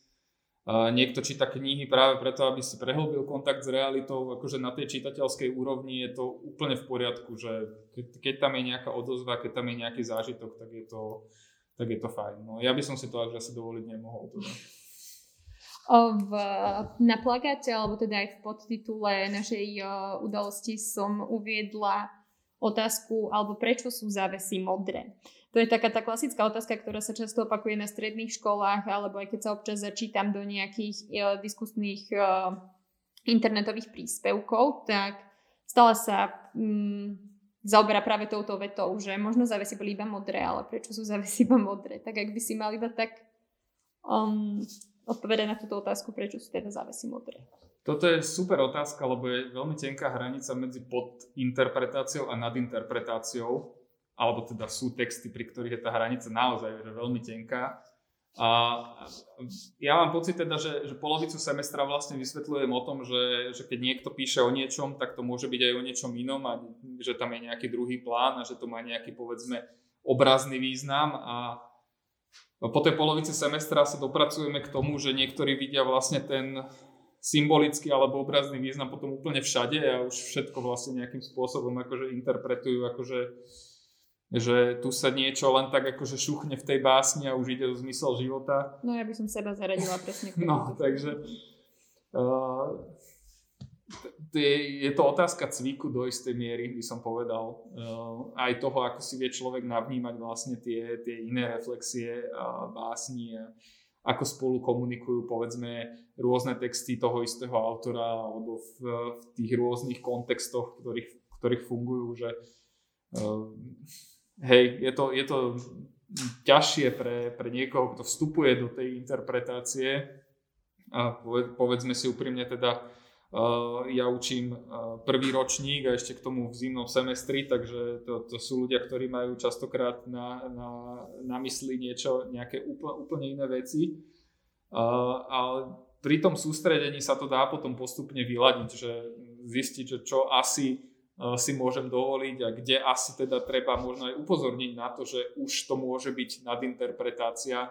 Niekto číta knihy práve preto, aby si prehlbil kontakt s realitou, akože na tej čitateľskej úrovni je to úplne v poriadku, že keď, tam je nejaká odozva, keď tam je nejaký zážitok, tak je to, tak je to fajn. No, ja by som si to až asi dovoliť nemohol. Teda. V, na plagáte, alebo teda aj v podtitule našej udalosti som uviedla otázku, alebo prečo sú závesy modré. To je taká tá klasická otázka, ktorá sa často opakuje na stredných školách, alebo aj keď sa občas začítam do nejakých uh, diskusných uh, internetových príspevkov, tak stále sa um, zaoberá práve touto vetou, že možno závesy boli iba modré, ale prečo sú závesy iba modré? Tak ak by si mal iba tak um, odpovedať na túto otázku, prečo sú teda závesy modré. Toto je super otázka, lebo je veľmi tenká hranica medzi podinterpretáciou a nadinterpretáciou alebo teda sú texty, pri ktorých je tá hranica naozaj že veľmi tenká. A ja mám pocit teda, že, že polovicu semestra vlastne vysvetľujem o tom, že, že keď niekto píše o niečom, tak to môže byť aj o niečom inom a že tam je nejaký druhý plán a že to má nejaký povedzme obrazný význam a po tej polovici semestra sa dopracujeme k tomu, že niektorí vidia vlastne ten symbolický alebo obrazný význam potom úplne všade a už všetko vlastne nejakým spôsobom akože interpretujú akože že tu sa niečo len tak akože šuchne v tej básni a už ide o zmysel života. No ja by som seba zaradila presne. no, takže uh, je, je to otázka cviku do istej miery, by som povedal. Uh, aj toho, ako si vie človek navnímať vlastne tie, tie iné reflexie a básni a ako spolu komunikujú povedzme rôzne texty toho istého autora alebo v, v tých rôznych kontextoch, ktorých, ktorých fungujú, že uh, hej, je to, je to ťažšie pre, pre niekoho, kto vstupuje do tej interpretácie a povedzme si úprimne teda, uh, ja učím uh, prvý ročník a ešte k tomu v zimnom semestri, takže to, to sú ľudia, ktorí majú častokrát na, na, na mysli niečo, nejaké úplne, úplne iné veci. Uh, ale pri tom sústredení sa to dá potom postupne vyladiť, že zistiť, že čo asi si môžem dovoliť a kde asi teda treba možno aj upozorniť na to, že už to môže byť nadinterpretácia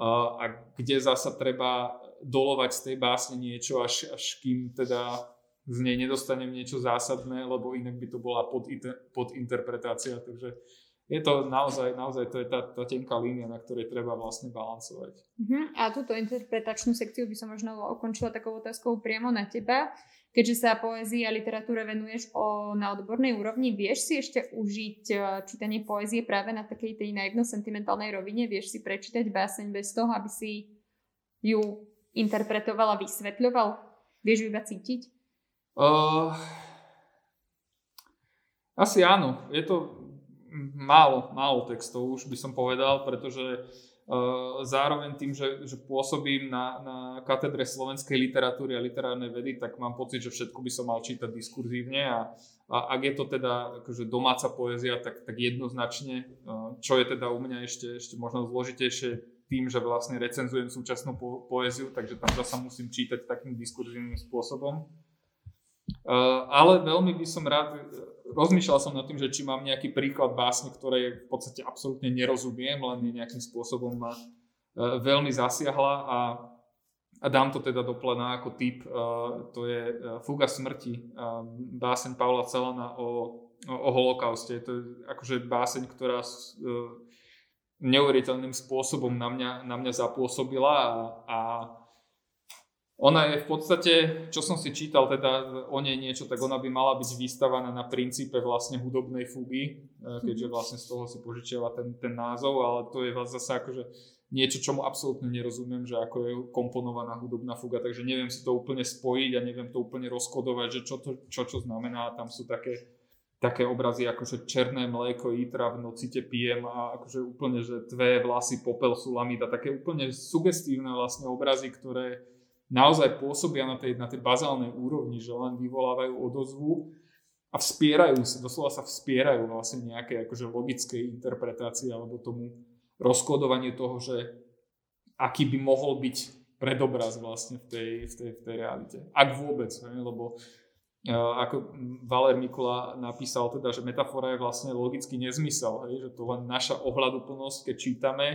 a kde zasa treba dolovať z tej básne niečo, až, až kým teda z nej nedostanem niečo zásadné, lebo inak by to bola podinterpretácia. Takže je to naozaj, naozaj to je tá, tá tenká línia, na ktorej treba vlastne balancovať. Uh-huh. A túto interpretačnú sekciu by som možno ukončila takou otázkou priamo na teba. Keďže sa poézii a literatúre venuješ o, na odbornej úrovni, vieš si ešte užiť e, čítanie poézie práve na takej tej naivno-sentimentálnej rovine? Vieš si prečítať báseň bez toho, aby si ju interpretoval a vysvetľoval? Vieš iba cítiť? Uh, asi áno. Je to málo, málo textov, už by som povedal, pretože zároveň tým, že, že pôsobím na, na katedre slovenskej literatúry a literárnej vedy, tak mám pocit, že všetko by som mal čítať diskurzívne a, a ak je to teda akože domáca poézia, tak, tak jednoznačne, uh, čo je teda u mňa ešte, ešte možno zložitejšie tým, že vlastne recenzujem súčasnú po- poéziu, takže tam zasa musím čítať takým diskurzívnym spôsobom. Uh, ale veľmi by som rád, rozmýšľal som nad tým, že či mám nejaký príklad básne, ktoré v podstate absolútne nerozumiem, len nejakým spôsobom ma uh, veľmi zasiahla a, a dám to teda do plena ako tip. Uh, to je Fuga smrti, báseň Paula Celana o, o holokauste. To je akože báseň, ktorá neuveriteľným spôsobom na mňa, na mňa zapôsobila a, a ona je v podstate, čo som si čítal teda o nej niečo, tak ona by mala byť vystavaná na princípe vlastne hudobnej fugy, e, keďže mhm. vlastne z toho si požičiava ten, ten názov, ale to je zase akože niečo, čomu absolútne nerozumiem, že ako je komponovaná hudobná fuga, takže neviem si to úplne spojiť a neviem to úplne rozkodovať, že čo to čo, čo znamená, tam sú také také obrazy ako že černé mlieko, jítra v noci te pijem a akože úplne, že tvé vlasy, popel, sulamita, také úplne sugestívne vlastne obrazy, ktoré naozaj pôsobia na tej, na tej bazálnej úrovni, že len vyvolávajú odozvu a vspierajú sa, doslova sa vspierajú vlastne nejaké akože logické interpretácie alebo tomu rozkodovanie toho, že aký by mohol byť predobraz vlastne v tej, v tej, v tej realite. Ak vôbec, ne? lebo ako Valer Mikula napísal teda, že metafora je vlastne logický nezmysel, hej? že to len naša ohľaduplnosť, keď čítame,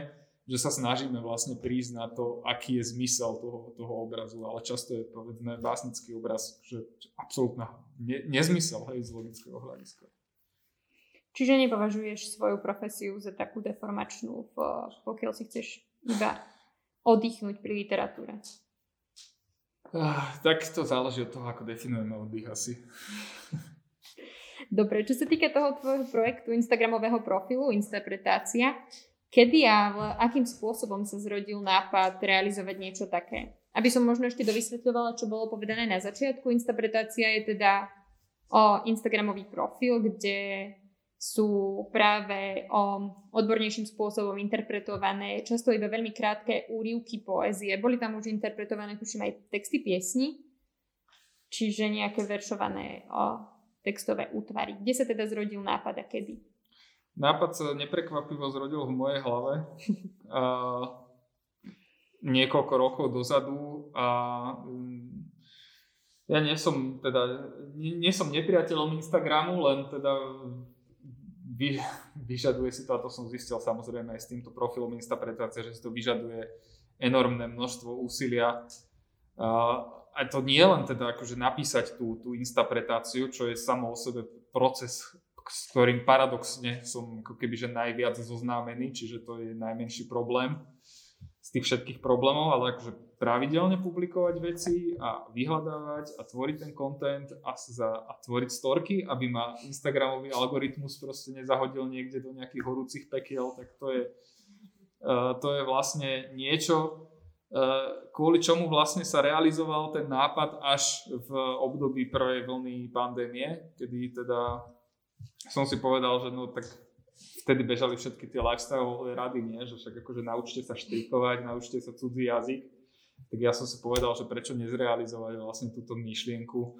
že sa snažíme vlastne prísť na to, aký je zmysel toho, toho obrazu, ale často je povedzme básnický obraz, že absolútna ne, nezmysel hej, z logického hľadiska. Čiže nepovažuješ svoju profesiu za takú deformačnú, pokiaľ si chceš iba oddychnúť pri literatúre? Uh, tak to záleží od toho, ako definujeme oddych asi. Dobre, čo sa týka toho tvojho projektu Instagramového profilu, Interpretácia, kedy a akým spôsobom sa zrodil nápad realizovať niečo také? Aby som možno ešte dovysvetľovala, čo bolo povedané na začiatku, Interpretácia je teda o Instagramový profil, kde sú práve o odbornejším spôsobom interpretované, často iba veľmi krátke úrivky poézie. Boli tam už interpretované, tuším, aj texty piesni, čiže nejaké veršované o textové útvary. Kde sa teda zrodil nápad a kedy? Nápad sa neprekvapivo zrodil v mojej hlave. a niekoľko rokov dozadu a mm, ja nie som teda, nie, nie som nepriateľom Instagramu, len teda vy, vyžaduje si to, a to som zistil samozrejme aj s týmto profilom Instapretácie, že si to vyžaduje enormné množstvo úsilia. A to nie len teda akože napísať tú, tú instapretáciu, čo je samo o sebe proces, s ktorým paradoxne som ako keby že najviac zoznámený, čiže to je najmenší problém z tých všetkých problémov, ale akože pravidelne publikovať veci a vyhľadávať a tvoriť ten content a, za, a tvoriť storky, aby ma Instagramový algoritmus proste nezahodil niekde do nejakých horúcich pekiel, tak to je, uh, to je vlastne niečo, uh, kvôli čomu vlastne sa realizoval ten nápad až v období prvej vlny pandémie, kedy teda som si povedal, že no tak vtedy bežali všetky tie lifestyle rady, nie? že však akože naučte sa štrikovať, naučte sa cudzí jazyk. Tak ja som si povedal, že prečo nezrealizovať vlastne túto myšlienku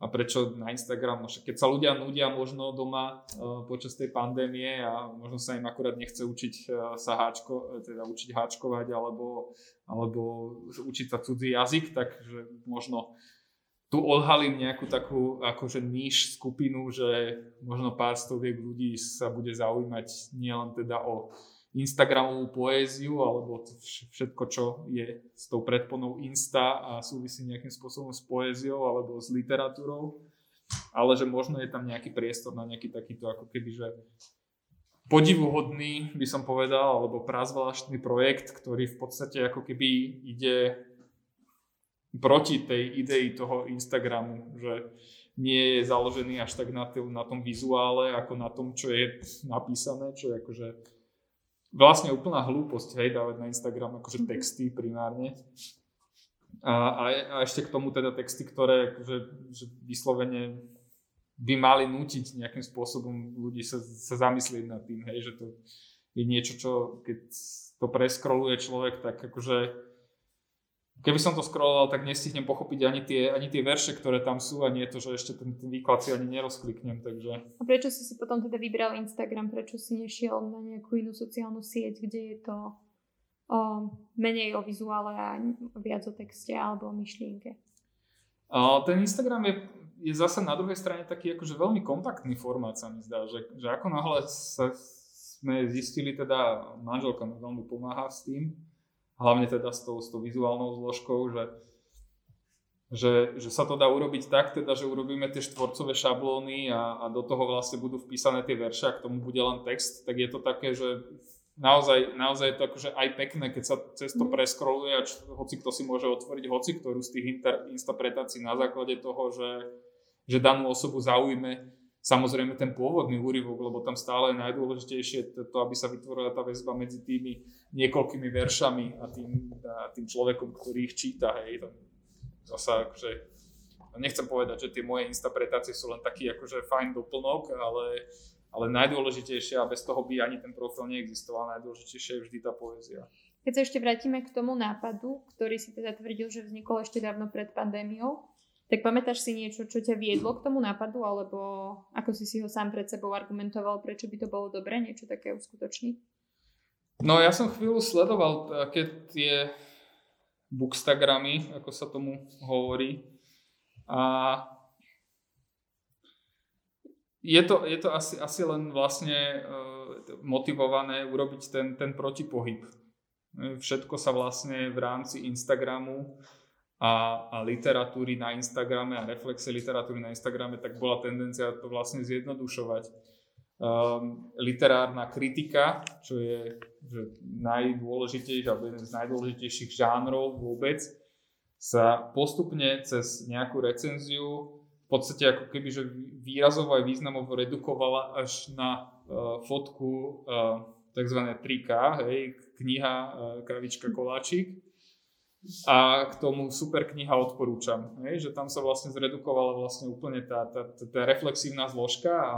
a prečo na Instagram, no však keď sa ľudia nudia možno doma uh, počas tej pandémie a možno sa im akurát nechce učiť uh, sa háčko, teda učiť háčkovať alebo, alebo učiť sa cudzí jazyk, takže možno tu odhalím nejakú takú akože níž skupinu, že možno pár stoviek ľudí sa bude zaujímať nielen teda o Instagramovú poéziu alebo všetko, čo je s tou predponou Insta a súvisí nejakým spôsobom s poéziou alebo s literatúrou, ale že možno je tam nejaký priestor na nejaký takýto ako keby, že podivuhodný, by som povedal, alebo prazvláštny projekt, ktorý v podstate ako keby ide proti tej idei toho Instagramu, že nie je založený až tak na, tým, na tom vizuále, ako na tom, čo je napísané, čo je akože vlastne úplná hlúposť, hej, dávať na Instagram akože mhm. texty primárne. a, a, a ešte k tomu teda texty, ktoré že, že vyslovene by mali nútiť nejakým spôsobom ľudí sa, sa zamyslieť nad tým, hej, že to je niečo, čo keď to preskroluje človek, tak akože keby som to scrolloval, tak nestihnem pochopiť ani tie, ani tie verše, ktoré tam sú a nie to, že ešte ten, ten výklad si ani nerozkliknem, takže... A prečo si si potom teda vybral Instagram? Prečo si nešiel na nejakú inú sociálnu sieť, kde je to o, menej o vizuále a viac o texte alebo o myšlienke? A ten Instagram je, je zase na druhej strane taký akože veľmi kompaktný formát sa mi zdá, že, že ako náhle sa, sme zistili, teda manželka mi veľmi pomáha s tým, hlavne teda s tou, s tou vizuálnou zložkou, že, že, že sa to dá urobiť tak, teda, že urobíme tie štvorcové šablóny a, a do toho vlastne budú vpísané tie verše a k tomu bude len text, tak je to také, že naozaj, naozaj je to akože aj pekné, keď sa cez to mhm. preskroluje a č- hoci kto si môže otvoriť hoci ktorú z tých inter- interpretácií na základe toho, že, že danú osobu zaujme samozrejme ten pôvodný úryvok, lebo tam stále je najdôležitejšie to, aby sa vytvorila tá väzba medzi tými niekoľkými veršami a tým, a tým človekom, ktorý ich číta. Hej. Zasa, akože, nechcem povedať, že tie moje interpretácie sú len taký akože fajn doplnok, ale, ale najdôležitejšie a bez toho by ani ten profil neexistoval, najdôležitejšie je vždy tá poézia. Keď sa ešte vrátime k tomu nápadu, ktorý si teda tvrdil, že vznikol ešte dávno pred pandémiou, tak pamätáš si niečo, čo ťa viedlo k tomu nápadu, alebo ako si si ho sám pred sebou argumentoval, prečo by to bolo dobré niečo také uskutočniť? No ja som chvíľu sledoval také tie bookstagramy, ako sa tomu hovorí. A je to, je to asi, asi len vlastne uh, motivované urobiť ten, ten protipohyb. Všetko sa vlastne v rámci Instagramu a, a literatúry na Instagrame a reflexe literatúry na Instagrame, tak bola tendencia to vlastne zjednodušovať. Um, literárna kritika, čo je že najdôležitejší, alebo jeden z najdôležitejších žánrov vôbec, sa postupne cez nejakú recenziu v podstate ako keby, že výrazovo aj významovo redukovala až na uh, fotku uh, tzv. 3K, hej, kniha uh, Kravička Koláčik a k tomu super kniha odporúčam, hej, že tam sa vlastne zredukovala vlastne úplne tá, tá, tá, tá reflexívna zložka a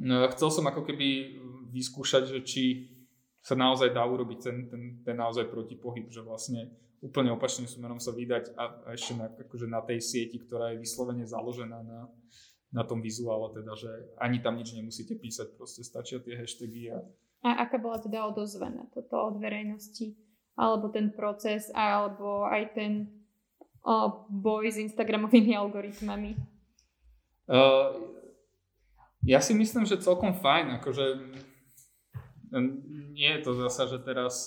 no, chcel som ako keby vyskúšať, že či sa naozaj dá urobiť ten, ten, ten naozaj protipohyb, že vlastne úplne opačným smerom sa vydať a, a ešte na, akože na tej sieti, ktorá je vyslovene založená na, na tom vizuále, teda, že ani tam nič nemusíte písať, proste stačia tie hashtagy. A... a aká bola teda odozvená toto od verejnosti? Alebo ten proces, alebo aj ten uh, boj s Instagramovými algoritmami? Uh, ja si myslím, že celkom fajn, akože nie je to zasa, že teraz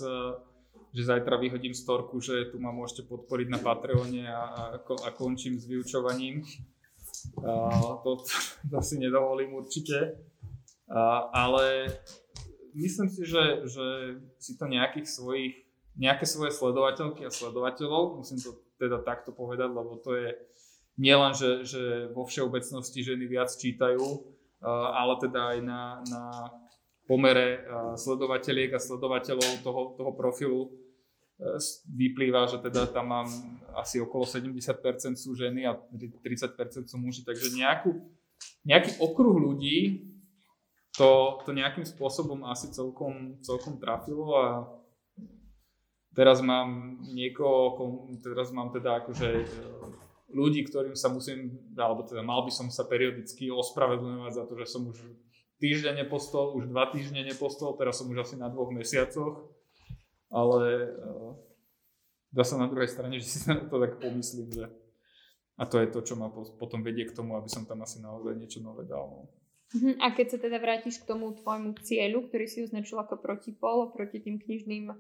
že zajtra vyhodím storku, že tu ma môžete podporiť na Patreone a, a, a končím s vyučovaním. Uh, to, to si nedovolím určite. Uh, ale myslím si, že, že si to nejakých svojich nejaké svoje sledovateľky a sledovateľov, musím to teda takto povedať, lebo to je nielen, že, že vo všeobecnosti ženy viac čítajú, ale teda aj na, na pomere sledovateľiek a sledovateľov toho, toho profilu e, vyplýva, že teda tam mám asi okolo 70% sú ženy a 30% sú muži, takže nejakú, nejaký okruh ľudí to, to nejakým spôsobom asi celkom, celkom trafilo a Teraz mám niekoho, teraz mám teda akože e, ľudí, ktorým sa musím, alebo teda mal by som sa periodicky ospravedlňovať za to, že som už týždeň nepostol, už dva týždne nepostol, teraz som už asi na dvoch mesiacoch, ale uh, dá sa na druhej strane, že si na to tak pomyslím, že a to je to, čo ma potom vedie k tomu, aby som tam asi naozaj niečo nové dal. No. Mhm, a keď sa teda vrátiš k tomu tvojmu cieľu, ktorý si označil ako protipol proti tým knižným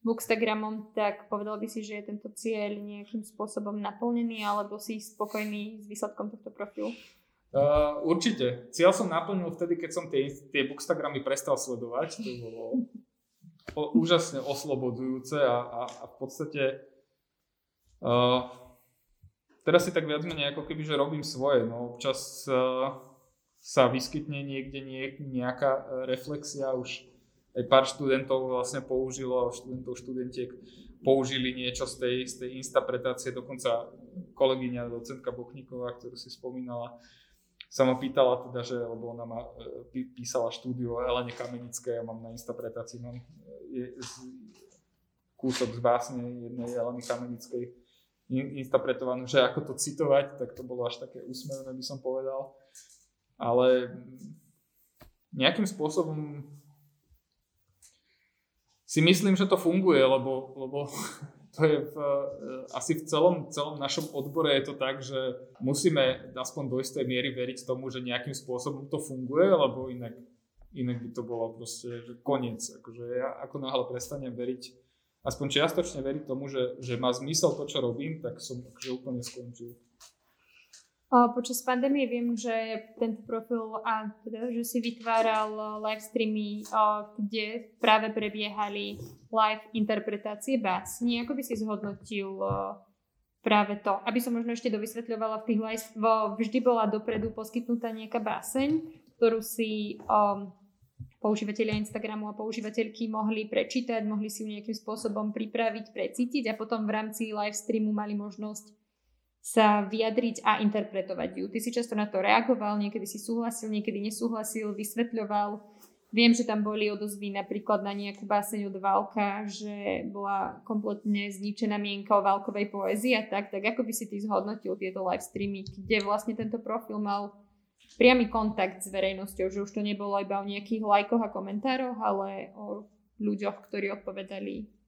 Bookstagramom, tak povedal by si, že je tento cieľ nejakým spôsobom naplnený alebo si spokojný s výsledkom tohto profilu? Uh, určite. Cieľ som naplnil vtedy, keď som tie, tie bookstagramy prestal sledovať. To bolo o, úžasne oslobodzujúce a, a, a v podstate uh, teraz si tak viac menej ako keby, že robím svoje. No, občas uh, sa vyskytne niekde nie, nejaká reflexia už aj pár študentov vlastne použilo, študentov, študentiek použili niečo z tej, z tej instapretácie, dokonca kolegyňa docentka Bochníková, ktorú si spomínala, sa ma pýtala teda, že, lebo ona ma e, písala štúdiu o Elene Kamenickej, ja mám na instapretácii, mám je, kúsok z básne jednej Eleny Kamenickej instapretovanú, že ako to citovať, tak to bolo až také úsmevné, by som povedal. Ale nejakým spôsobom si myslím, že to funguje, lebo, lebo to je v, eh, asi v celom, celom našom odbore je to tak, že musíme aspoň do istej miery veriť tomu, že nejakým spôsobom to funguje, lebo inak, inak by to bolo proste že koniec. Akože ja ako náhle prestanem veriť, aspoň čiastočne veriť tomu, že, že má zmysel to, čo robím, tak som akože úplne skončil. Počas pandémie viem, že tento profil, a teda, že si vytváral live streamy, kde práve prebiehali live interpretácie básni. Ako by si zhodnotil práve to? Aby som možno ešte dovysvetľovala, v tých live, vždy bola dopredu poskytnutá nejaká báseň, ktorú si um, používateľia Instagramu a používateľky mohli prečítať, mohli si ju nejakým spôsobom pripraviť, precítiť a potom v rámci live streamu mali možnosť sa vyjadriť a interpretovať ju. Ty si často na to reagoval, niekedy si súhlasil, niekedy nesúhlasil, vysvetľoval. Viem, že tam boli odozvy napríklad na nejakú báseň od Válka, že bola kompletne zničená mienka o Válkovej poézii a tak. Tak ako by si ty zhodnotil tieto live streamy, kde vlastne tento profil mal priamy kontakt s verejnosťou, že už to nebolo iba o nejakých lajkoch a komentároch, ale o ľuďoch, ktorí odpovedali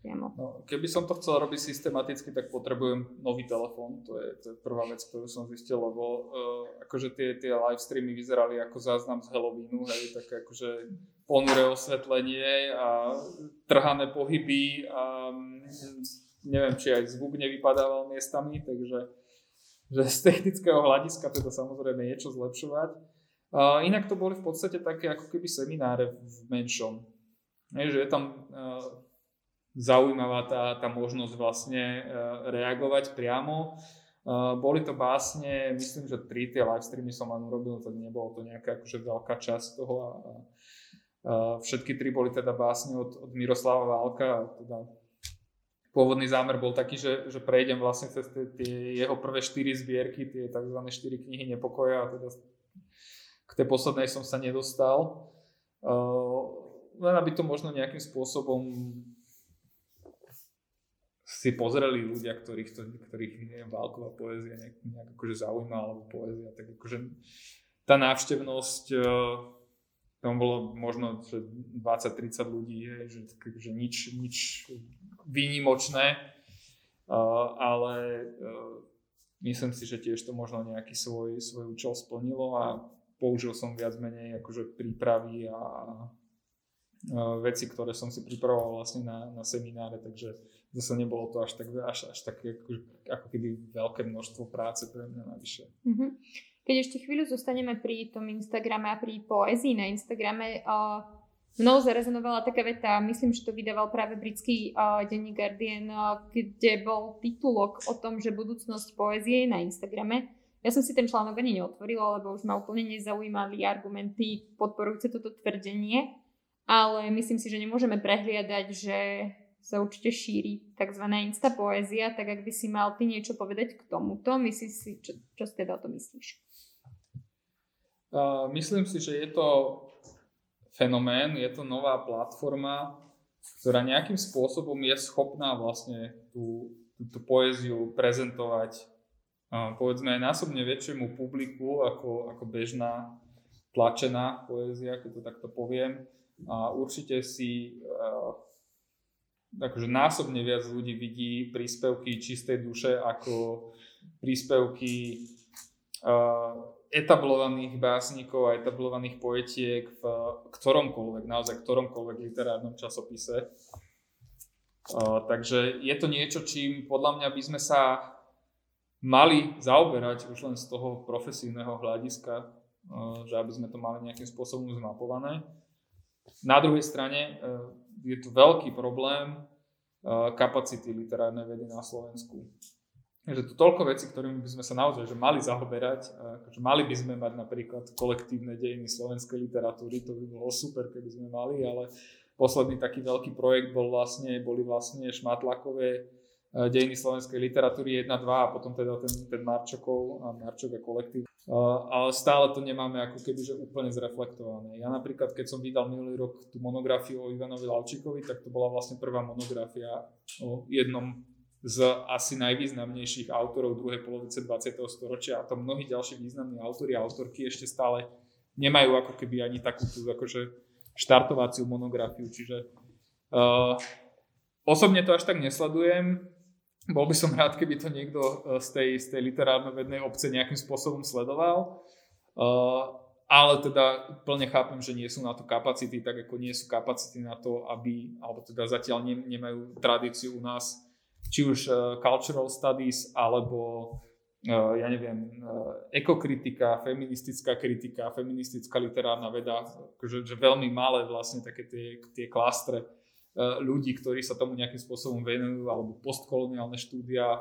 priamo. No, keby som to chcel robiť systematicky, tak potrebujem nový telefón. To je, to je prvá vec, ktorú som zistil, lebo uh, akože tie, tie live streamy vyzerali ako záznam z Halloweenu, hej, také akože ponuré osvetlenie a trhané pohyby a mm, neviem, či aj zvuk nevypadával miestami, takže že z technického hľadiska teda samozrejme niečo zlepšovať. Uh, inak to boli v podstate také ako keby semináre v menšom. Je, že je tam uh, zaujímavá tá, tá možnosť vlastne e, reagovať priamo. E, boli to básne, myslím, že tri tie live streamy som len urobil, tak nebolo to nejaká akože veľká časť toho a, a všetky tri boli teda básne od, od Miroslava Válka teda pôvodný zámer bol taký, že, že prejdem vlastne cez tie, tie jeho prvé štyri zbierky, tie tzv. štyri knihy nepokoja a teda k tej poslednej som sa nedostal. Uh, len aby to možno nejakým spôsobom si pozreli ľudia, ktorých, to, ktorých neviem, válková poézia nejak, nejak akože zaujíma, alebo poézia, tak akože tá návštevnosť, e, tam bolo možno 20-30 ľudí, je, že, že nič, nič výnimočné, e, ale e, myslím si, že tiež to možno nejaký svoj, svoj účel splnilo a použil som viac menej akože prípravy a veci, ktoré som si pripravoval vlastne na, na semináre, takže zase nebolo to až, tak, až, až také ako, ako keby veľké množstvo práce pre mňa navyše. Mm-hmm. Keď ešte chvíľu zostaneme pri tom Instagrame a pri poézii na Instagrame, uh, mnou zarezonovala taká veta, myslím, že to vydával práve britský uh, denní Guardian, uh, kde bol titulok o tom, že budúcnosť poézie je na Instagrame. Ja som si ten článok ani neotvorila, lebo už ma úplne nezaujímali argumenty podporujúce toto tvrdenie ale myslím si, že nemôžeme prehliadať, že sa určite šíri tzv. insta poézia, tak ak by si mal ty niečo povedať k tomuto, myslíš si, čo, čo si teda o to myslíš? Uh, myslím si, že je to fenomén, je to nová platforma, ktorá nejakým spôsobom je schopná vlastne tú, túto poéziu prezentovať uh, povedzme aj násobne väčšiemu publiku ako, ako bežná tlačená poézia, keď to takto poviem a určite si uh, akože násobne viac ľudí vidí príspevky čistej duše ako príspevky uh, etablovaných básnikov a etablovaných poetiek v ktoromkoľvek, naozaj ktoromkoľvek literárnom časopise. Uh, takže je to niečo, čím podľa mňa by sme sa mali zaoberať už len z toho profesívneho hľadiska, uh, že aby sme to mali nejakým spôsobom zmapované. Na druhej strane eh, je tu veľký problém eh, kapacity literárnej vedy na Slovensku. Je tu toľko vecí, ktorými by sme sa naozaj že mali zaoberať. Že mali by sme mať napríklad kolektívne dejiny slovenskej literatúry, to by bolo super, keby sme mali, ale posledný taký veľký projekt bol vlastne, boli vlastne šmatlakové dejiny slovenskej literatúry 1, 2 a potom teda ten, ten Marčokov a Marčok a kolektív. Ale stále to nemáme ako keby že úplne zreflektované. Ja napríklad, keď som vydal minulý rok tú monografiu o Ivanovi Lavčíkovi, tak to bola vlastne prvá monografia o jednom z asi najvýznamnejších autorov druhej polovice 20. storočia a to mnohí ďalší významní autori a autorky ešte stále nemajú ako keby ani takú tú akože štartovaciu monografiu, čiže uh, osobne to až tak nesledujem, bol by som rád, keby to niekto eh, z tej, z tej literárno-vednej obce nejakým spôsobom sledoval. Uh, ale teda plne chápem, že nie sú na to kapacity, tak ako nie sú kapacity na to, aby, alebo teda zatiaľ ne, nemajú tradíciu u nás, či už uh, cultural studies, alebo ja neviem, uh, ekokritika, feministická kritika, feministická literárna veda, že, že veľmi malé vlastne také tie, tie klastre ľudí, ktorí sa tomu nejakým spôsobom venujú, alebo postkoloniálne štúdia.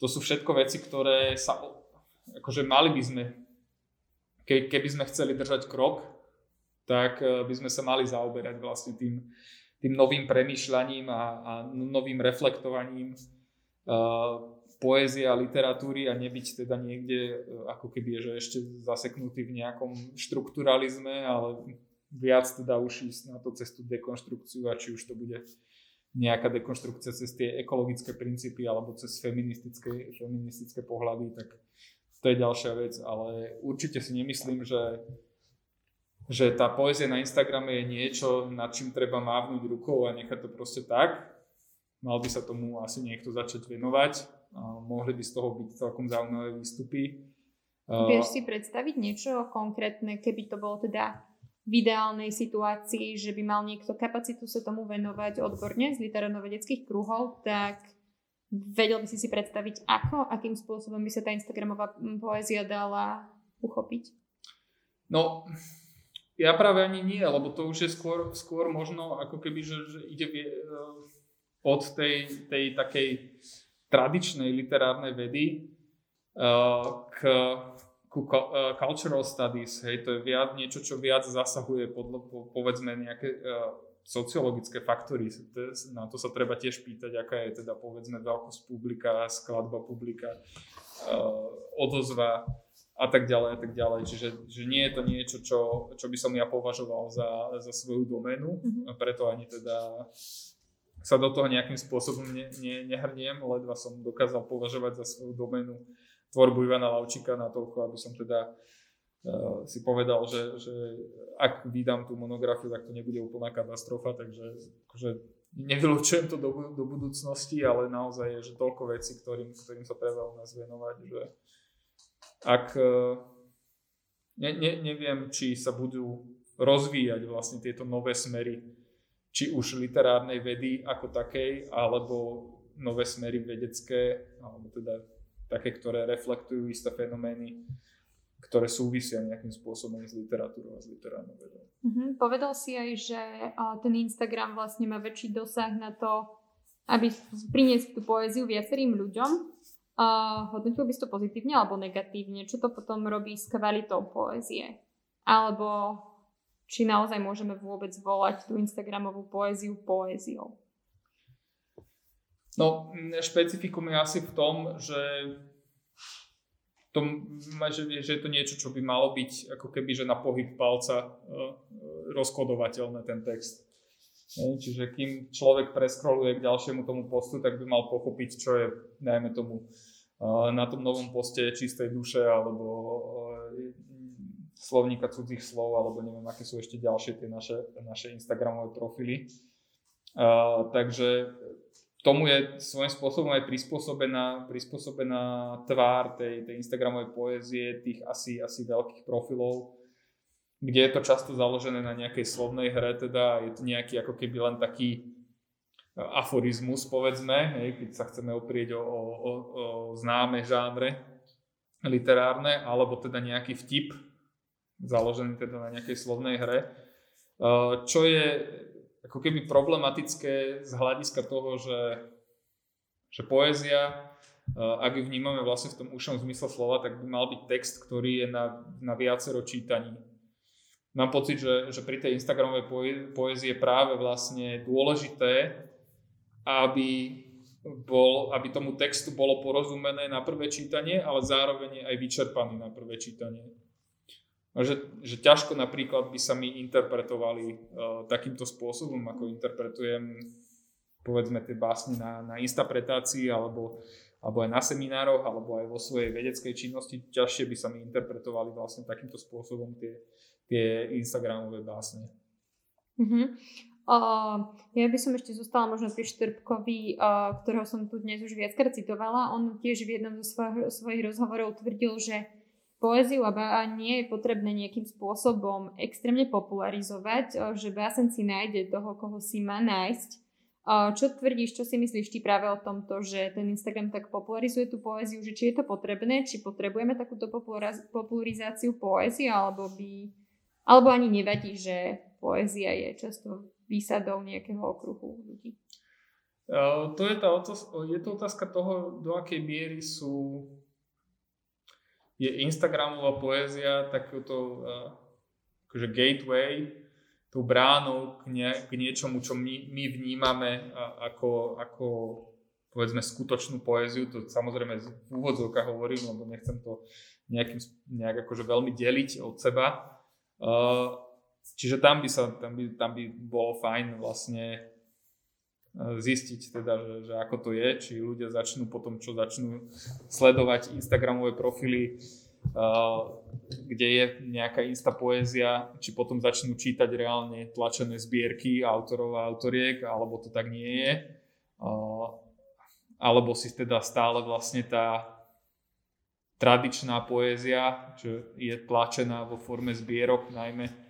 To sú všetko veci, ktoré sa, akože mali by sme, ke, keby sme chceli držať krok, tak e, by sme sa mali zaoberať vlastne tým, tým novým premýšľaním a, a novým reflektovaním uh, poézie a literatúry a nebyť teda niekde ako keby, že ešte zaseknutý v nejakom štrukturalizme, ale viac teda už ísť na to cestu dekonštrukciu a či už to bude nejaká dekonštrukcia cez tie ekologické princípy alebo cez feministické, feministické pohľady, tak to je ďalšia vec, ale určite si nemyslím, že, že tá poézia na Instagrame je niečo, nad čím treba mávnuť rukou a nechať to proste tak. Mal by sa tomu asi niekto začať venovať a mohli by z toho byť celkom zaujímavé výstupy. Vieš si predstaviť niečo konkrétne, keby to bolo teda v ideálnej situácii, že by mal niekto kapacitu sa tomu venovať odborne z literárno-vedeckých kruhov, tak vedel by si si predstaviť ako, akým spôsobom by sa tá Instagramová poézia dala uchopiť? No, ja práve ani nie, lebo to už je skôr, skôr možno ako keby, že, že ide e, od tej, tej takej tradičnej literárnej vedy uh, k ku uh, cultural studies, hej, to je viac, niečo, čo viac zasahuje podľa, po, povedzme nejaké uh, sociologické faktory. Na to sa treba tiež pýtať, aká je teda povedzme veľkosť publika, skladba publika, uh, odozva a tak ďalej a tak ďalej. Čiže že nie je to niečo, čo, čo by som ja považoval za, za svoju doménu, mm-hmm. preto ani teda sa do toho nejakým spôsobom ne, ne, nehrniem, ledva som dokázal považovať za svoju doménu tvorbu Ivana Lavčíka na toľko, aby som teda uh, si povedal, že, že ak vydám tú monografiu, tak to nebude úplná katastrofa, takže akože nevylučujem to do, do budúcnosti, ale naozaj je, že toľko vecí, ktorým, ktorým sa treba u nás venovať, že ak uh, ne, ne, neviem, či sa budú rozvíjať vlastne tieto nové smery, či už literárnej vedy ako takej, alebo nové smery vedecké, alebo teda také, ktoré reflektujú isté fenomény, ktoré súvisia nejakým spôsobom s literatúrou a s literárnou vedou. Uh-huh. Povedal si aj, že ten Instagram vlastne má väčší dosah na to, aby priniesť tú poéziu viacerým ľuďom. Uh, hodnotil by si to pozitívne alebo negatívne? Čo to potom robí s kvalitou poézie? Alebo či naozaj môžeme vôbec volať tú Instagramovú poéziu poéziou? No, špecifikum je asi v tom, že, to, že, je to niečo, čo by malo byť ako keby, že na pohyb palca uh, rozkodovateľné ten text. Čiže kým človek preskroluje k ďalšiemu tomu postu, tak by mal pochopiť, čo je, najmä tomu, uh, na tom novom poste čistej duše, alebo slovníka cudzích slov, alebo neviem, aké sú ešte ďalšie tie naše, naše Instagramové profily. Takže tomu je svojím spôsobom aj prispôsobená, prispôsobená tvár tej, tej Instagramovej poézie, tých asi, asi veľkých profilov, kde je to často založené na nejakej slovnej hre, teda je to nejaký ako keby len taký e, aforizmus, povedzme, hej, keď sa chceme oprieť o, o, o, o známe žánre literárne, alebo teda nejaký vtip, založený teda na nejakej slovnej hre, e, čo je ako keby problematické z hľadiska toho, že, že poézia, ak ju vnímame vlastne v tom ušom zmysle slova, tak by mal byť text, ktorý je na, na viacero čítaní. mám pocit, že, že pri tej Instagramovej poézii je práve vlastne dôležité, aby, bol, aby tomu textu bolo porozumené na prvé čítanie, ale zároveň aj vyčerpaný na prvé čítanie. A že, že ťažko napríklad by sa mi interpretovali uh, takýmto spôsobom, ako interpretujem povedzme tie básne na, na instapretácii alebo, alebo aj na seminároch, alebo aj vo svojej vedeckej činnosti. Ťažšie by sa mi interpretovali vlastne takýmto spôsobom tie, tie Instagramové básne. Mm-hmm. Uh, ja by som ešte zostala možno pri Štrbkovi, uh, ktorého som tu dnes už viackrát citovala. On tiež v jednom zo svojich, svojich rozhovorov tvrdil, že poéziu a nie je potrebné nejakým spôsobom extrémne popularizovať, uh, že básen si nájde toho, koho si má nájsť. Uh, čo tvrdíš, čo si myslíš ty práve o tomto, že ten Instagram tak popularizuje tú poéziu, že či je to potrebné, či potrebujeme takúto popularizáciu poézie, alebo by alebo ani nevadí, že poézia je často výsadou nejakého okruhu ľudí? Uh, to je, tá otázka, je to otázka toho, do akej miery sú je Instagramová poézia takúto uh, akože gateway, tou bránou k, nie, k niečomu, čo my, my vnímame ako, ako povedzme skutočnú poéziu, to samozrejme v úvodzovkách hovorím, lebo nechcem to nejakým, nejak akože veľmi deliť od seba, Uh, čiže tam by, sa, tam, by, tam by bolo fajn vlastne zistiť teda, že, že ako to je, či ľudia začnú potom, čo začnú sledovať Instagramové profily, kde je nejaká insta poézia, či potom začnú čítať reálne tlačené zbierky autorov a autoriek, alebo to tak nie je. Alebo si teda stále vlastne tá tradičná poézia, čo je tlačená vo forme zbierok najmä,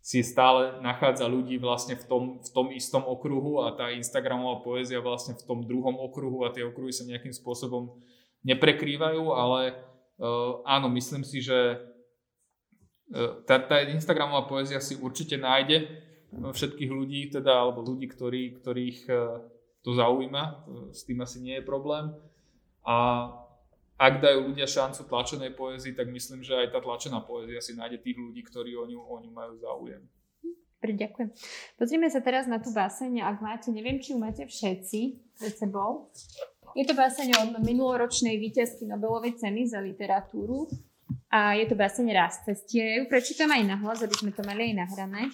si stále nachádza ľudí vlastne v tom, v tom istom okruhu a tá Instagramová poézia vlastne v tom druhom okruhu a tie okruhy sa nejakým spôsobom neprekrývajú, ale uh, áno, myslím si, že uh, tá, tá Instagramová poézia si určite nájde všetkých ľudí, teda, alebo ľudí, ktorí, ktorých uh, to zaujíma, s tým asi nie je problém. A ak dajú ľudia šancu tlačenej poézii, tak myslím, že aj tá tlačená poézia si nájde tých ľudí, ktorí o ňu, o ňu majú záujem. Dobre, ďakujem. Pozrime sa teraz na tú báseň, ak máte, neviem, či ju máte všetci pred sebou. Je to báseň od minuloročnej víťazky Nobelovej ceny za literatúru a je to báseň Raz cestie. Ja ju prečítam aj nahlas, aby sme to mali aj nahrané.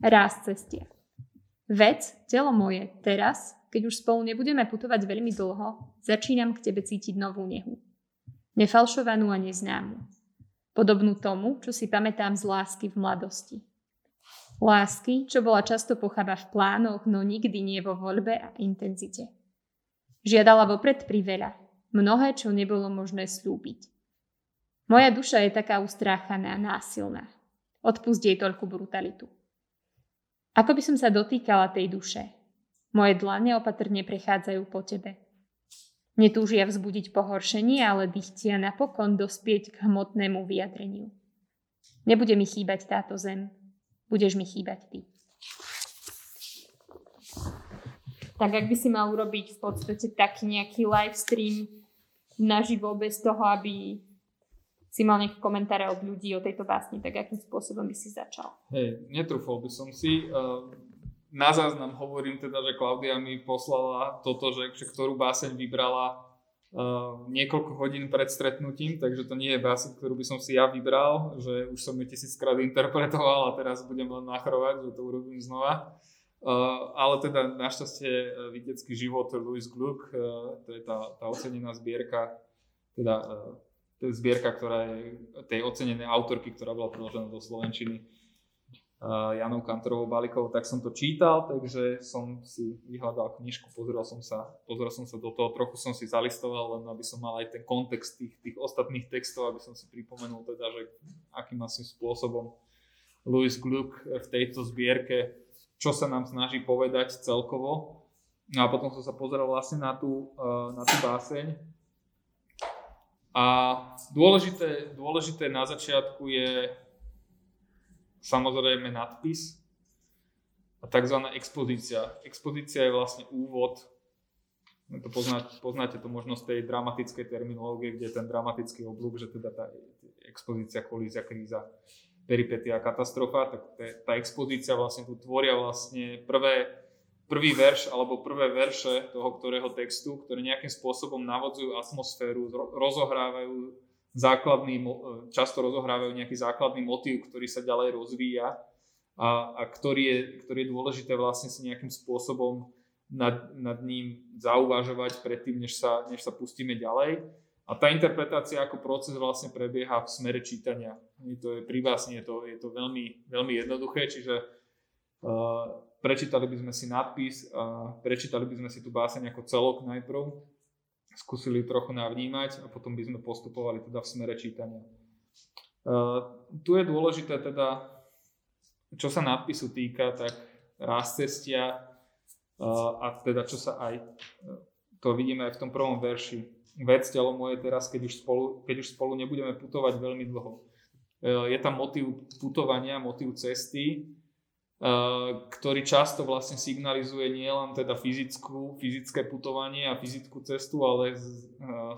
Raz cestie. Vec, telo moje, teraz keď už spolu nebudeme putovať veľmi dlho, začínam k tebe cítiť novú nehu. Nefalšovanú a neznámu. Podobnú tomu, čo si pamätám z lásky v mladosti. Lásky, čo bola často pochaba v plánoch, no nikdy nie vo voľbe a intenzite. Žiadala vopred priveľa, mnohé, čo nebolo možné slúbiť. Moja duša je taká ustráchaná, násilná. Odpust jej toľku brutalitu. Ako by som sa dotýkala tej duše, moje dlane opatrne prechádzajú po tebe. Netúžia vzbudiť pohoršenie, ale dychtia napokon dospieť k hmotnému vyjadreniu. Nebude mi chýbať táto zem, budeš mi chýbať ty. Tak ak by si mal urobiť v podstate taký nejaký live stream naživo bez toho, aby si mal nejaké komentáre od ľudí o tejto básni, tak akým spôsobom by si začal? Hej, netrúfol by som si. Uh na záznam hovorím teda, že Klaudia mi poslala toto, že, že ktorú báseň vybrala uh, niekoľko hodín pred stretnutím, takže to nie je báseň, ktorú by som si ja vybral, že už som ju tisíckrát interpretoval a teraz budem len nachrovať, že to urobím znova. Uh, ale teda našťastie uh, vidiecký život Louis Gluck, uh, to je tá, tá ocenená zbierka, teda uh, to je zbierka, ktorá je tej ocenenej autorky, ktorá bola preložená do Slovenčiny Janou Kantorovou Balikovou, tak som to čítal, takže som si vyhľadal knižku, pozrel som sa, pozrel som sa do toho, trochu som si zalistoval, len aby som mal aj ten kontext tých, tých ostatných textov, aby som si pripomenul teda, že akým asi spôsobom Louis Gluck v tejto zbierke, čo sa nám snaží povedať celkovo. No a potom som sa pozrel vlastne na tú, na tú báseň. A dôležité, dôležité na začiatku je samozrejme nadpis a tzv. expozícia. Expozícia je vlastne úvod, to poznáte, poznáte to možno z tej dramatickej terminológie, kde je ten dramatický oblúk, že teda tá expozícia, kolízia, kríza, peripetia, katastrofa, tak tá expozícia vlastne tu tvoria vlastne prvé, prvý verš alebo prvé verše toho ktorého textu, ktoré nejakým spôsobom navodzujú atmosféru, rozohrávajú základný, často rozohrávajú nejaký základný motív, ktorý sa ďalej rozvíja a, a ktorý, je, ktorý je dôležité vlastne si nejakým spôsobom nad, nad ním zauvažovať predtým, než sa, než sa pustíme ďalej. A tá interpretácia ako proces vlastne prebieha v smere čítania. To je pri vás nie, je to, je to veľmi, veľmi jednoduché, čiže uh, prečítali by sme si nadpis, uh, prečítali by sme si tú báseň ako celok najprv, skúsili trochu navnímať a potom by sme postupovali teda v smere čítania. Uh, tu je dôležité teda, čo sa nadpisu týka, tak rast cestia uh, a teda čo sa aj, to vidíme aj v tom prvom verši. Vec telo moje teraz, keď už spolu, keď už spolu nebudeme putovať veľmi dlho. Uh, je tam motív putovania, motív cesty, ktorý často vlastne signalizuje nielen teda fyzickú, fyzické putovanie a fyzickú cestu, ale eh,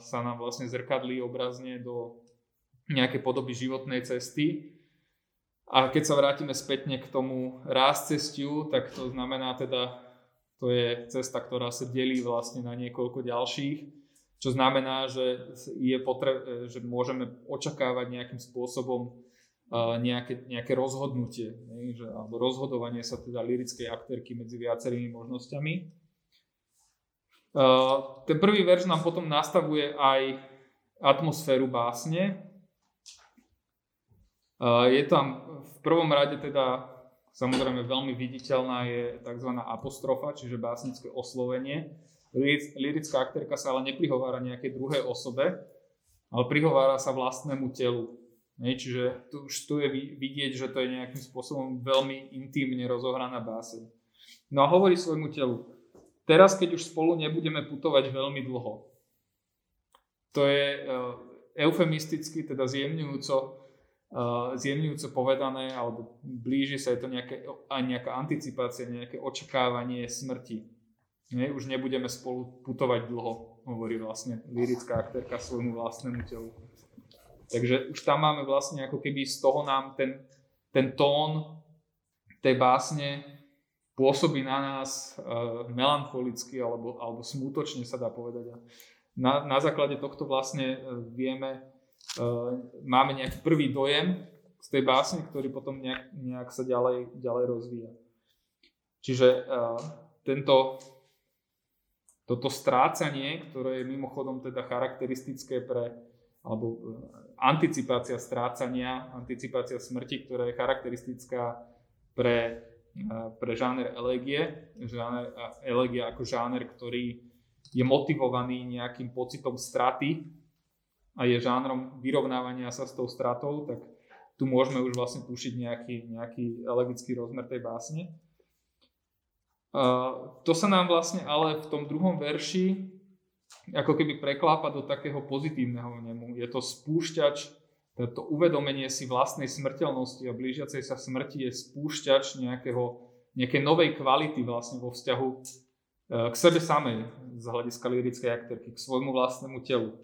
sa nám vlastne zrkadlí obrazne do nejakej podoby životnej cesty. A keď sa vrátime spätne k tomu ráz cestiu, tak to znamená teda, to je cesta, ktorá sa delí vlastne na niekoľko ďalších, čo znamená, že, je potre- že môžeme očakávať nejakým spôsobom nejaké, nejaké rozhodnutie, ne, že, alebo rozhodovanie sa teda lirickej aktérky medzi viacerými možnosťami. Uh, ten prvý verš nám potom nastavuje aj atmosféru básne. Uh, je tam v prvom rade teda samozrejme veľmi viditeľná je tzv. apostrofa, čiže básnické oslovenie. Lirická aktérka sa ale neprihovára nejakej druhej osobe, ale prihovára sa vlastnému telu. Čiže tu, už tu je vidieť, že to je nejakým spôsobom veľmi intimne rozohraná báseň. No a hovorí svojmu telu, teraz keď už spolu nebudeme putovať veľmi dlho. To je uh, eufemisticky, teda zjemňujúco, uh, zjemňujúco povedané, alebo blíži sa je to nejaké, aj nejaká anticipácia, nejaké očakávanie smrti. Nie, už nebudeme spolu putovať dlho, hovorí vlastne lirická aktérka svojmu vlastnému telu. Takže už tam máme vlastne ako keby z toho nám ten, ten tón tej básne pôsobí na nás uh, melancholicky alebo, alebo smútočne sa dá povedať. Na, na základe tohto vlastne uh, vieme, uh, máme nejaký prvý dojem z tej básne, ktorý potom nejak, nejak sa ďalej, ďalej rozvíja. Čiže uh, tento, toto strácanie, ktoré je mimochodom teda charakteristické pre alebo e, anticipácia strácania, anticipácia smrti, ktorá je charakteristická pre, e, pre žáner elegie. Žáner, elegia ako žáner, ktorý je motivovaný nejakým pocitom straty a je žánrom vyrovnávania sa s tou stratou, tak tu môžeme už vlastne tušiť nejaký, nejaký elegický rozmer tej básne. Uh, to sa nám vlastne ale v tom druhom verši ako keby preklápa do takého pozitívneho nemu. Je to spúšťač, to uvedomenie si vlastnej smrteľnosti a blížiacej sa smrti je spúšťač nejakého, nejakej novej kvality vlastne vo vzťahu e, k sebe samej z hľadiska lirickej aktérky, k svojmu vlastnému telu.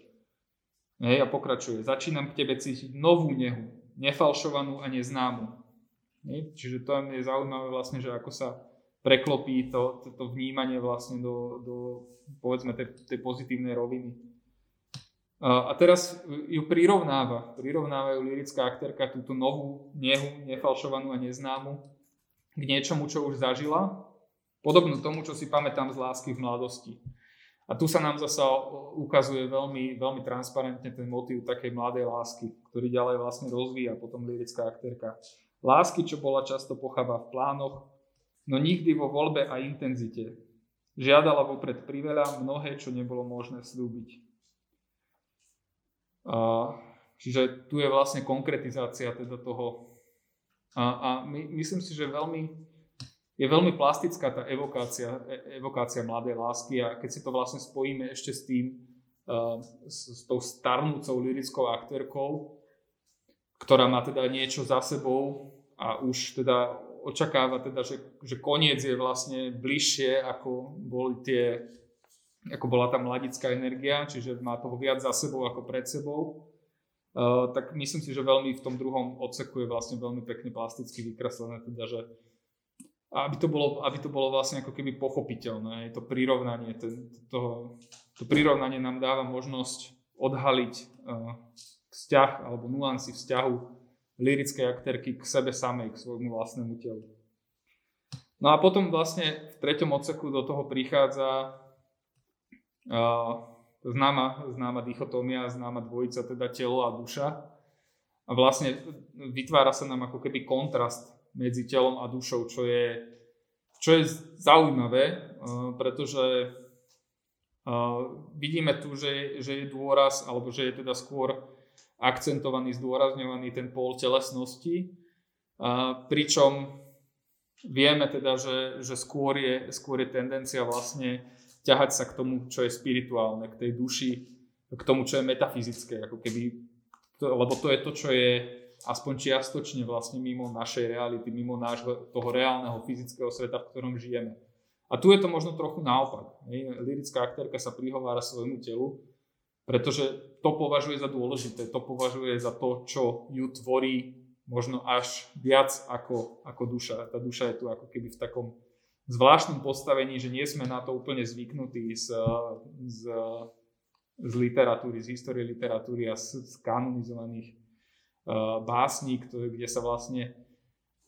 Hej, a pokračuje. Začínam k tebe cítiť novú nehu, nefalšovanú a neznámu. Hej, čiže to je zaujímavé vlastne, že ako sa preklopí to, to, to vnímanie vlastne do, do povedzme tej, tej pozitívnej roviny. A teraz ju prirovnáva, prirovnávajú lirická aktérka túto novú nehu, nefalšovanú a neznámu k niečomu, čo už zažila, podobnú tomu, čo si pamätám z lásky v mladosti. A tu sa nám zasa ukazuje veľmi, veľmi transparentne ten motív takej mladej lásky, ktorý ďalej vlastne rozvíja potom lirická aktérka. Lásky, čo bola často pochába v plánoch, no nikdy vo voľbe a intenzite, Žiadala vopred priveľa mnohé, čo nebolo možné slúbiť. A, čiže tu je vlastne konkretizácia teda toho. A, a my, myslím si, že veľmi, je veľmi plastická tá evokácia, e, evokácia mladej lásky a keď si to vlastne spojíme ešte s tým, s, s tou starnúcou lirickou aktérkou, ktorá má teda niečo za sebou a už teda očakáva teda, že, že koniec je vlastne bližšie, ako boli tie, ako bola tá mladická energia, čiže má toho viac za sebou ako pred sebou. Uh, tak myslím si, že veľmi v tom druhom odseku je vlastne veľmi pekne plasticky vykreslené, teda, že aby to bolo, aby to bolo vlastne ako keby pochopiteľné, to prirovnanie, ten, to, to prirovnanie nám dáva možnosť odhaliť uh, vzťah alebo nuancy vzťahu lirickej aktérky k sebe samej, k svojmu vlastnému telu. No a potom vlastne v treťom odseku do toho prichádza uh, známa, známa dichotómia, známa dvojica, teda telo a duša. A vlastne vytvára sa nám ako keby kontrast medzi telom a dušou, čo je, čo je zaujímavé, uh, pretože uh, vidíme tu, že, že je dôraz, alebo že je teda skôr akcentovaný, zdôrazňovaný ten pól telesnosti, uh, pričom vieme teda, že, že skôr, je, skôr je tendencia vlastne ťahať sa k tomu, čo je spirituálne, k tej duši, k tomu, čo je metafyzické, ako keby, to, lebo to je to, čo je aspoň čiastočne vlastne mimo našej reality, mimo nášho toho reálneho fyzického sveta, v ktorom žijeme. A tu je to možno trochu naopak. Lirická aktérka sa prihovára svojmu telu, pretože to považuje za dôležité, to považuje za to, čo ju tvorí možno až viac ako, ako duša. Tá duša je tu ako keby v takom zvláštnom postavení, že nie sme na to úplne zvyknutí z, z, z literatúry, z histórie literatúry a z, z kanonizovaných uh, básní, ktoré, kde sa vlastne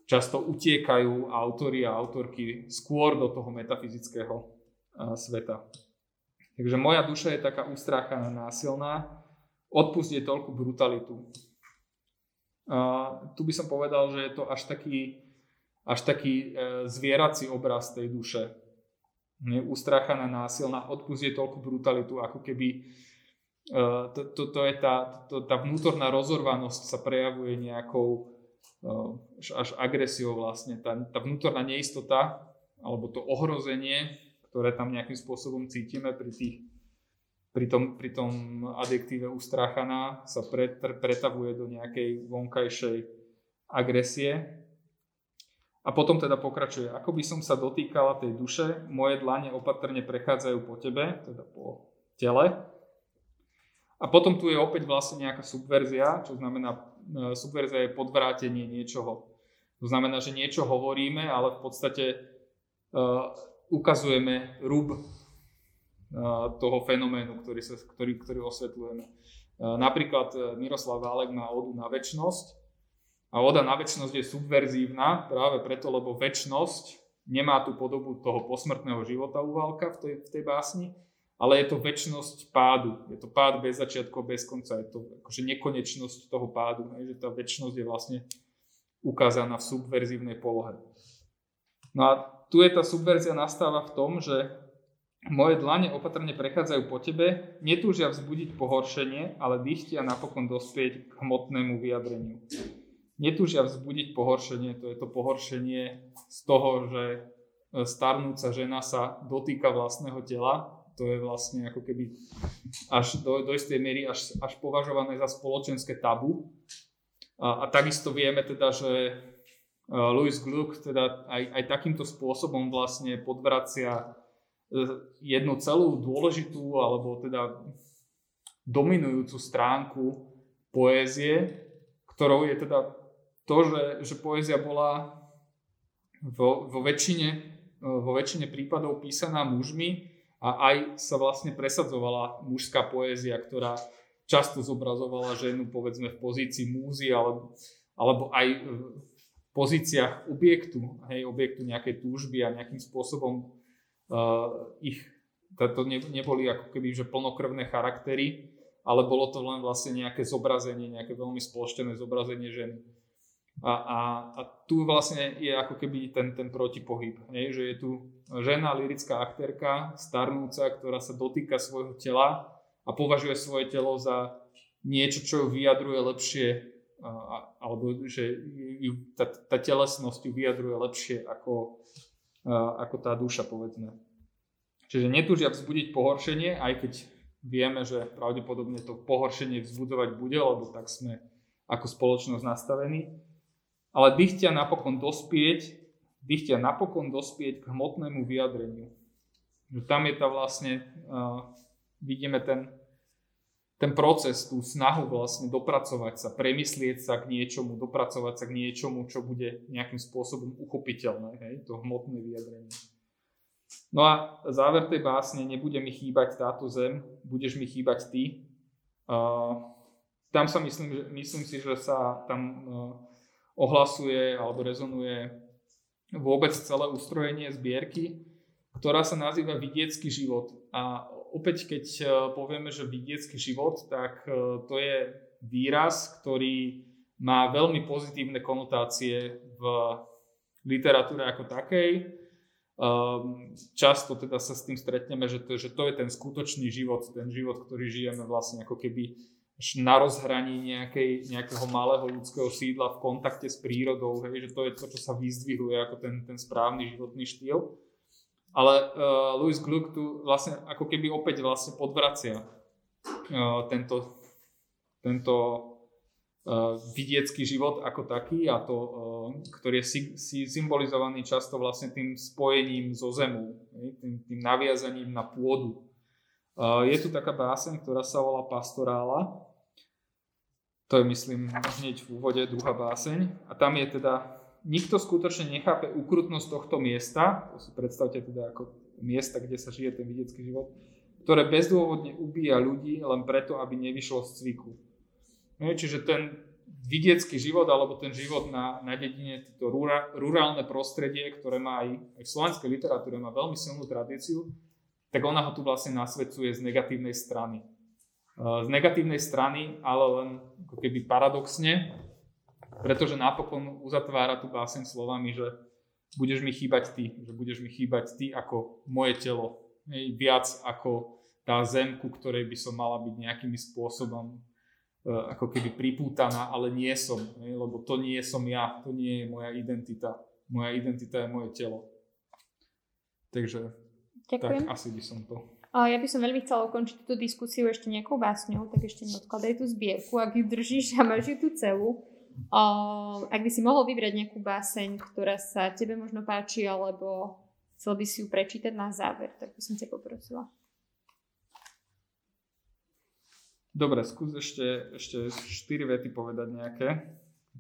často utiekajú autory a autorky skôr do toho metafyzického uh, sveta. Takže moja duša je taká ustráchaná, násilná, odpustie toľku brutalitu. Uh, tu by som povedal, že je to až taký až taký e, zvierací obraz tej duše. Ustráchaná, násilná, odpustie toľku brutalitu, ako keby e, to, to, to je tá, to, tá vnútorná rozorvanosť sa prejavuje nejakou e, až agresiou vlastne. Tá, tá vnútorná neistota alebo to ohrozenie, ktoré tam nejakým spôsobom cítime pri, tých, pri, tom, pri tom adjektíve ustráchaná sa pretavuje do nejakej vonkajšej agresie a potom teda pokračuje, ako by som sa dotýkala tej duše, moje dlane opatrne prechádzajú po tebe, teda po tele. A potom tu je opäť vlastne nejaká subverzia, čo znamená, e, subverzia je podvrátenie niečoho. To znamená, že niečo hovoríme, ale v podstate uh, ukazujeme rúb uh, toho fenoménu, ktorý, sa, ktorý, ktorý osvetľujeme. Uh, napríklad Miroslav Válek má odu na väčnosť, a oda na väčšnosť je subverzívna práve preto, lebo väčšnosť nemá tú podobu toho posmrtného života Válka v tej, v tej básni, ale je to väčšnosť pádu. Je to pád bez začiatku, bez konca. Je to akože nekonečnosť toho pádu. Že tá väčšnosť je vlastne ukázaná v subverzívnej polohe. No a tu je tá subverzia nastáva v tom, že moje dlane opatrne prechádzajú po tebe, netúžia vzbudiť pohoršenie, ale dychtia napokon dospieť k hmotnému vyjadreniu netúžia vzbudiť pohoršenie, to je to pohoršenie z toho, že e, starnúca žena sa dotýka vlastného tela, to je vlastne ako keby až do, do istej miery až, až považované za spoločenské tabu. A, a takisto vieme teda, že Louis Gluck teda aj, aj takýmto spôsobom vlastne podvracia e, jednu celú dôležitú alebo teda dominujúcu stránku poézie, ktorou je teda to, že, že poézia bola vo, vo, väčšine, vo väčšine prípadov písaná mužmi a aj sa vlastne presadzovala mužská poézia, ktorá často zobrazovala ženu povedzme v pozícii múzy alebo, alebo aj pozíciách objektu, hej, objektu nejakej túžby a nejakým spôsobom uh, ich, to ne, neboli ako keby že plnokrvné charaktery, ale bolo to len vlastne nejaké zobrazenie, nejaké veľmi spoločtené zobrazenie ženy. A, a, a tu vlastne je ako keby ten, ten protipohyb, hej? že je tu žena, lirická aktérka, starnúca, ktorá sa dotýka svojho tela a považuje svoje telo za niečo, čo ju vyjadruje lepšie, alebo že ju, tá, tá telesnosť ju vyjadruje lepšie ako, ako tá duša, povedzme. Čiže netúžia vzbudiť pohoršenie, aj keď vieme, že pravdepodobne to pohoršenie vzbudzovať bude, lebo tak sme ako spoločnosť nastavení ale dychtia napokon dospieť, dychtia napokon dospieť k hmotnému vyjadreniu. Tam je tá vlastne, uh, vidíme ten, ten proces, tú snahu vlastne dopracovať sa, premyslieť sa k niečomu, dopracovať sa k niečomu, čo bude nejakým spôsobom uchopiteľné, hej, to hmotné vyjadrenie. No a záver tej básne, nebude mi chýbať táto zem, budeš mi chýbať ty. Uh, tam sa myslím, že, myslím si, že sa tam uh, ohlasuje alebo rezonuje vôbec celé ustrojenie zbierky, ktorá sa nazýva vidiecký život. A opäť, keď e, povieme, že vidiecký život, tak e, to je výraz, ktorý má veľmi pozitívne konotácie v literatúre ako takej. Ehm, často teda sa s tým stretneme, že to, že to je ten skutočný život, ten život, ktorý žijeme vlastne ako keby na rozhraní nejakej, nejakého malého ľudského sídla v kontakte s prírodou, hej, že to je to, čo sa vyzdvihuje ako ten, ten správny životný štýl. Ale uh, Louis Gluck tu vlastne ako keby opäť vlastne podvracia uh, tento, tento uh, vidiecký život ako taký a to, uh, ktorý je si, si symbolizovaný často vlastne tým spojením so zemou, tým, tým naviazaním na pôdu. Uh, je tu taká báseň, ktorá sa volá Pastorála. To je, myslím, hneď v úvode druhá báseň. A tam je teda nikto skutočne nechápe ukrutnosť tohto miesta, to si predstavte teda ako miesta, kde sa žije ten vidiecký život, ktoré bezdôvodne ubíja ľudí len preto, aby nevyšlo z cviku. No, čiže ten vidiecký život alebo ten život na, na dedine, to rura, rurálne prostredie, ktoré má aj, aj v slovenskej literatúre má veľmi silnú tradíciu, tak ona ho tu vlastne nasvedcuje z negatívnej strany. Z negatívnej strany, ale len ako keby paradoxne, pretože napokon uzatvára tú báseň slovami, že budeš mi chýbať ty, že budeš mi chýbať ty ako moje telo, hej, viac ako tá zem, ku ktorej by som mala byť nejakým spôsobom uh, ako keby pripútaná, ale nie som, hej, lebo to nie som ja, to nie je moja identita. Moja identita je moje telo. Takže Ďakujem. tak asi by som to. Ja by som veľmi chcela ukončiť túto diskusiu ešte nejakou básňou, tak ešte neodkladaj tú zbierku, ak ju držíš a máš ju tú celú. Ak by si mohol vybrať nejakú báseň, ktorá sa tebe možno páči, alebo chcel by si ju prečítať na záver, tak by som ťa poprosila. Dobre, skús ešte, ešte 4 vety povedať nejaké.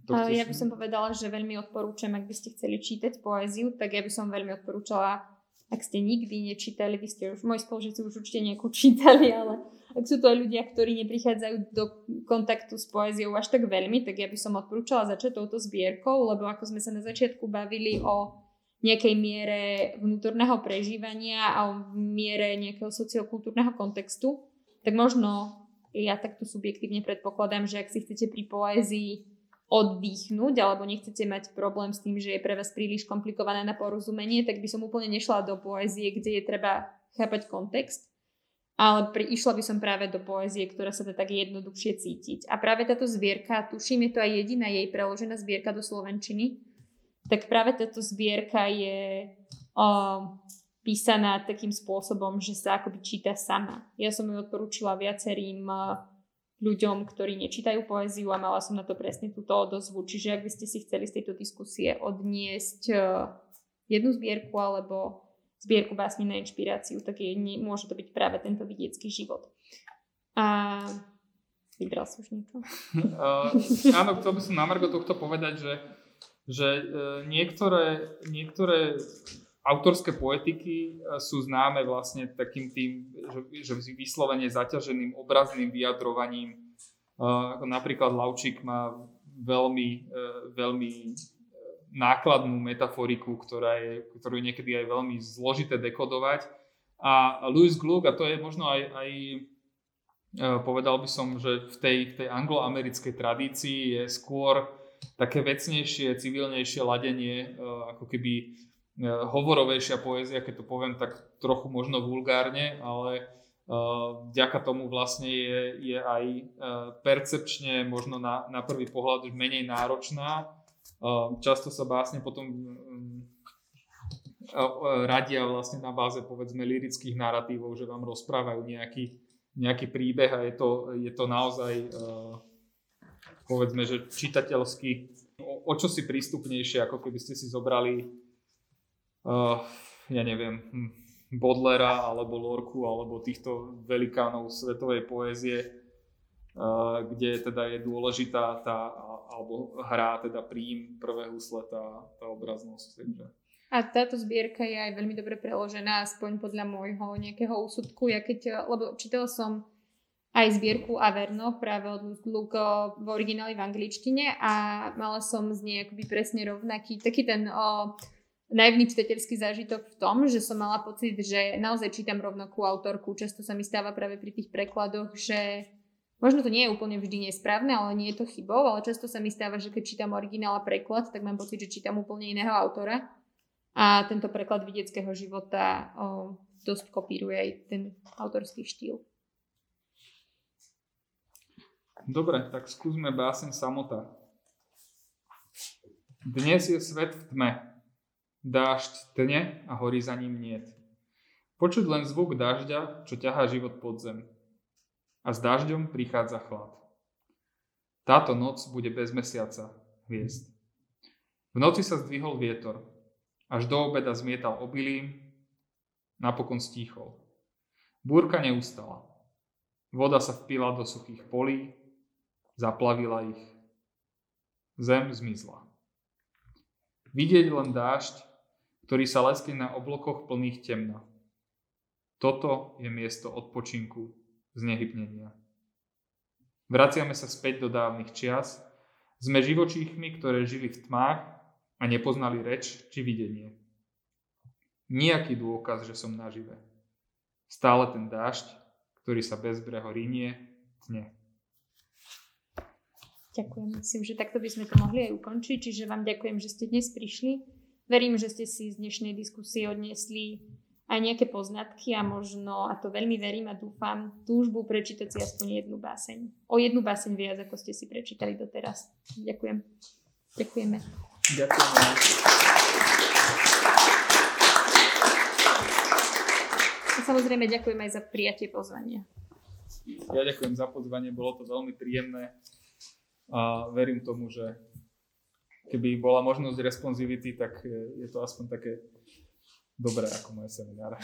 To ja by som povedala, že veľmi odporúčam, ak by ste chceli čítať poéziu, tak ja by som veľmi odporúčala, ak ste nikdy nečítali, vy ste už, moji spolužiaci už určite nejakú čítali, ale ak sú to aj ľudia, ktorí neprichádzajú do kontaktu s poéziou až tak veľmi, tak ja by som odporúčala začať touto zbierkou, lebo ako sme sa na začiatku bavili o nejakej miere vnútorného prežívania a o miere nejakého sociokultúrneho kontextu, tak možno ja takto subjektívne predpokladám, že ak si chcete pri poézii oddychnúť alebo nechcete mať problém s tým, že je pre vás príliš komplikované na porozumenie, tak by som úplne nešla do poézie, kde je treba chápať kontext, ale pri, išla by som práve do poézie, ktorá sa dá tak jednoduchšie cítiť. A práve táto zbierka, tuším, je to aj jediná jej preložená zbierka do Slovenčiny, tak práve táto zbierka je o, písaná takým spôsobom, že sa akoby číta sama. Ja som ju odporúčila viacerým ľuďom, ktorí nečítajú poéziu a mala som na to presne túto odozvu. Čiže ak by ste si chceli z tejto diskusie odniesť jednu zbierku alebo zbierku básni na inšpiráciu, tak je, nie, môže to byť práve tento vidiecký život. A vybral si už niečo? uh, áno, chcel by som na Margo tohto povedať, že, že uh, niektoré, niektoré autorské poetiky e, sú známe vlastne takým tým, že, že vyslovene zaťaženým obrazným vyjadrovaním. Uh, napríklad Laučík má veľmi, uh, veľmi nákladnú metaforiku, ktorá je, ktorú je niekedy aj veľmi zložité dekodovať. A Louis Gluck, a to je možno aj, aj e, povedal by som, že v tej, tej angloamerickej tradícii je skôr také vecnejšie, civilnejšie ladenie, e, ako keby e, hovorovejšia poézia, keď to poviem tak trochu možno vulgárne, ale vďaka tomu vlastne je, je aj percepčne možno na, na prvý pohľad menej náročná Často sa básne potom mm, radia vlastne na báze povedzme lirických narratívov, že vám rozprávajú nejaký, nejaký príbeh a je to, je to naozaj povedzme, že čitateľsky o, o čo si prístupnejšie, ako keby ste si zobrali ja neviem, hm, Bodlera alebo Lorku alebo týchto velikánov svetovej poézie kde teda je dôležitá tá, alebo hrá teda príjm prvé husle, tá, tá obraznosť. Takže. A táto zbierka je aj veľmi dobre preložená, aspoň podľa môjho nejakého úsudku. Ja keď, lebo čítala som aj zbierku Averno práve od Luke v origináli v angličtine a mala som z nej akoby presne rovnaký, taký ten o, naivný čitateľský zážitok v tom, že som mala pocit, že naozaj čítam rovnakú autorku. Často sa mi stáva práve pri tých prekladoch, že možno to nie je úplne vždy nesprávne, ale nie je to chybou, ale často sa mi stáva, že keď čítam originál a preklad, tak mám pocit, že čítam úplne iného autora. A tento preklad vidieckého života o, dosť kopíruje aj ten autorský štýl. Dobre, tak skúsme básen samota. Dnes je svet v tme. Dážď tne a horí za ním niet. Počuť len zvuk dažďa, čo ťahá život pod zem. A s dažďom prichádza chlad. Táto noc bude bez mesiaca, hviezd. V noci sa zdvihol vietor. Až do obeda zmietal obilím, napokon stíchol. Búrka neustala. Voda sa vpila do suchých polí, zaplavila ich. Zem zmizla. Vidieť len dážď ktorý sa leskne na oblokoch plných temna. Toto je miesto odpočinku, znehybnenia. Vraciame sa späť do dávnych čias, sme živočíchmi, ktoré žili v tmách a nepoznali reč či videnie. Nijaký dôkaz, že som nažive. Stále ten dážď, ktorý sa bezbreho rinie, tne. Ďakujem. Myslím, že takto by sme to mohli aj ukončiť. Čiže vám ďakujem, že ste dnes prišli. Verím, že ste si z dnešnej diskusie odniesli aj nejaké poznatky a možno, a to veľmi verím a dúfam, túžbu prečítať si aspoň jednu báseň. O jednu báseň viac, ako ste si prečítali doteraz. Ďakujem. Ďakujeme. Ďakujeme. A samozrejme ďakujem aj za prijatie pozvania. Ja ďakujem za pozvanie, bolo to veľmi príjemné a verím tomu, že keby bola možnosť responsivity, tak je to aspoň také dobré ako moje semináre.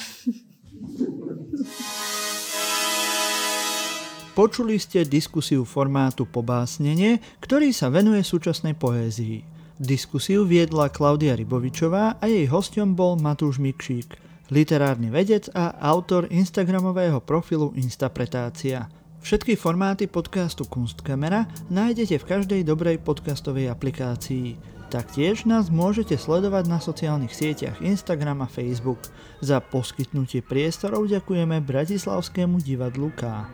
Počuli ste diskusiu formátu Pobásnenie, ktorý sa venuje súčasnej poézii. Diskusiu viedla Klaudia Rybovičová a jej hostom bol Matúš Mikšík, literárny vedec a autor instagramového profilu Instapretácia. Všetky formáty podcastu Kunstkamera nájdete v každej dobrej podcastovej aplikácii. Taktiež nás môžete sledovať na sociálnych sieťach Instagram a Facebook. Za poskytnutie priestorov ďakujeme Bratislavskému divadlu K.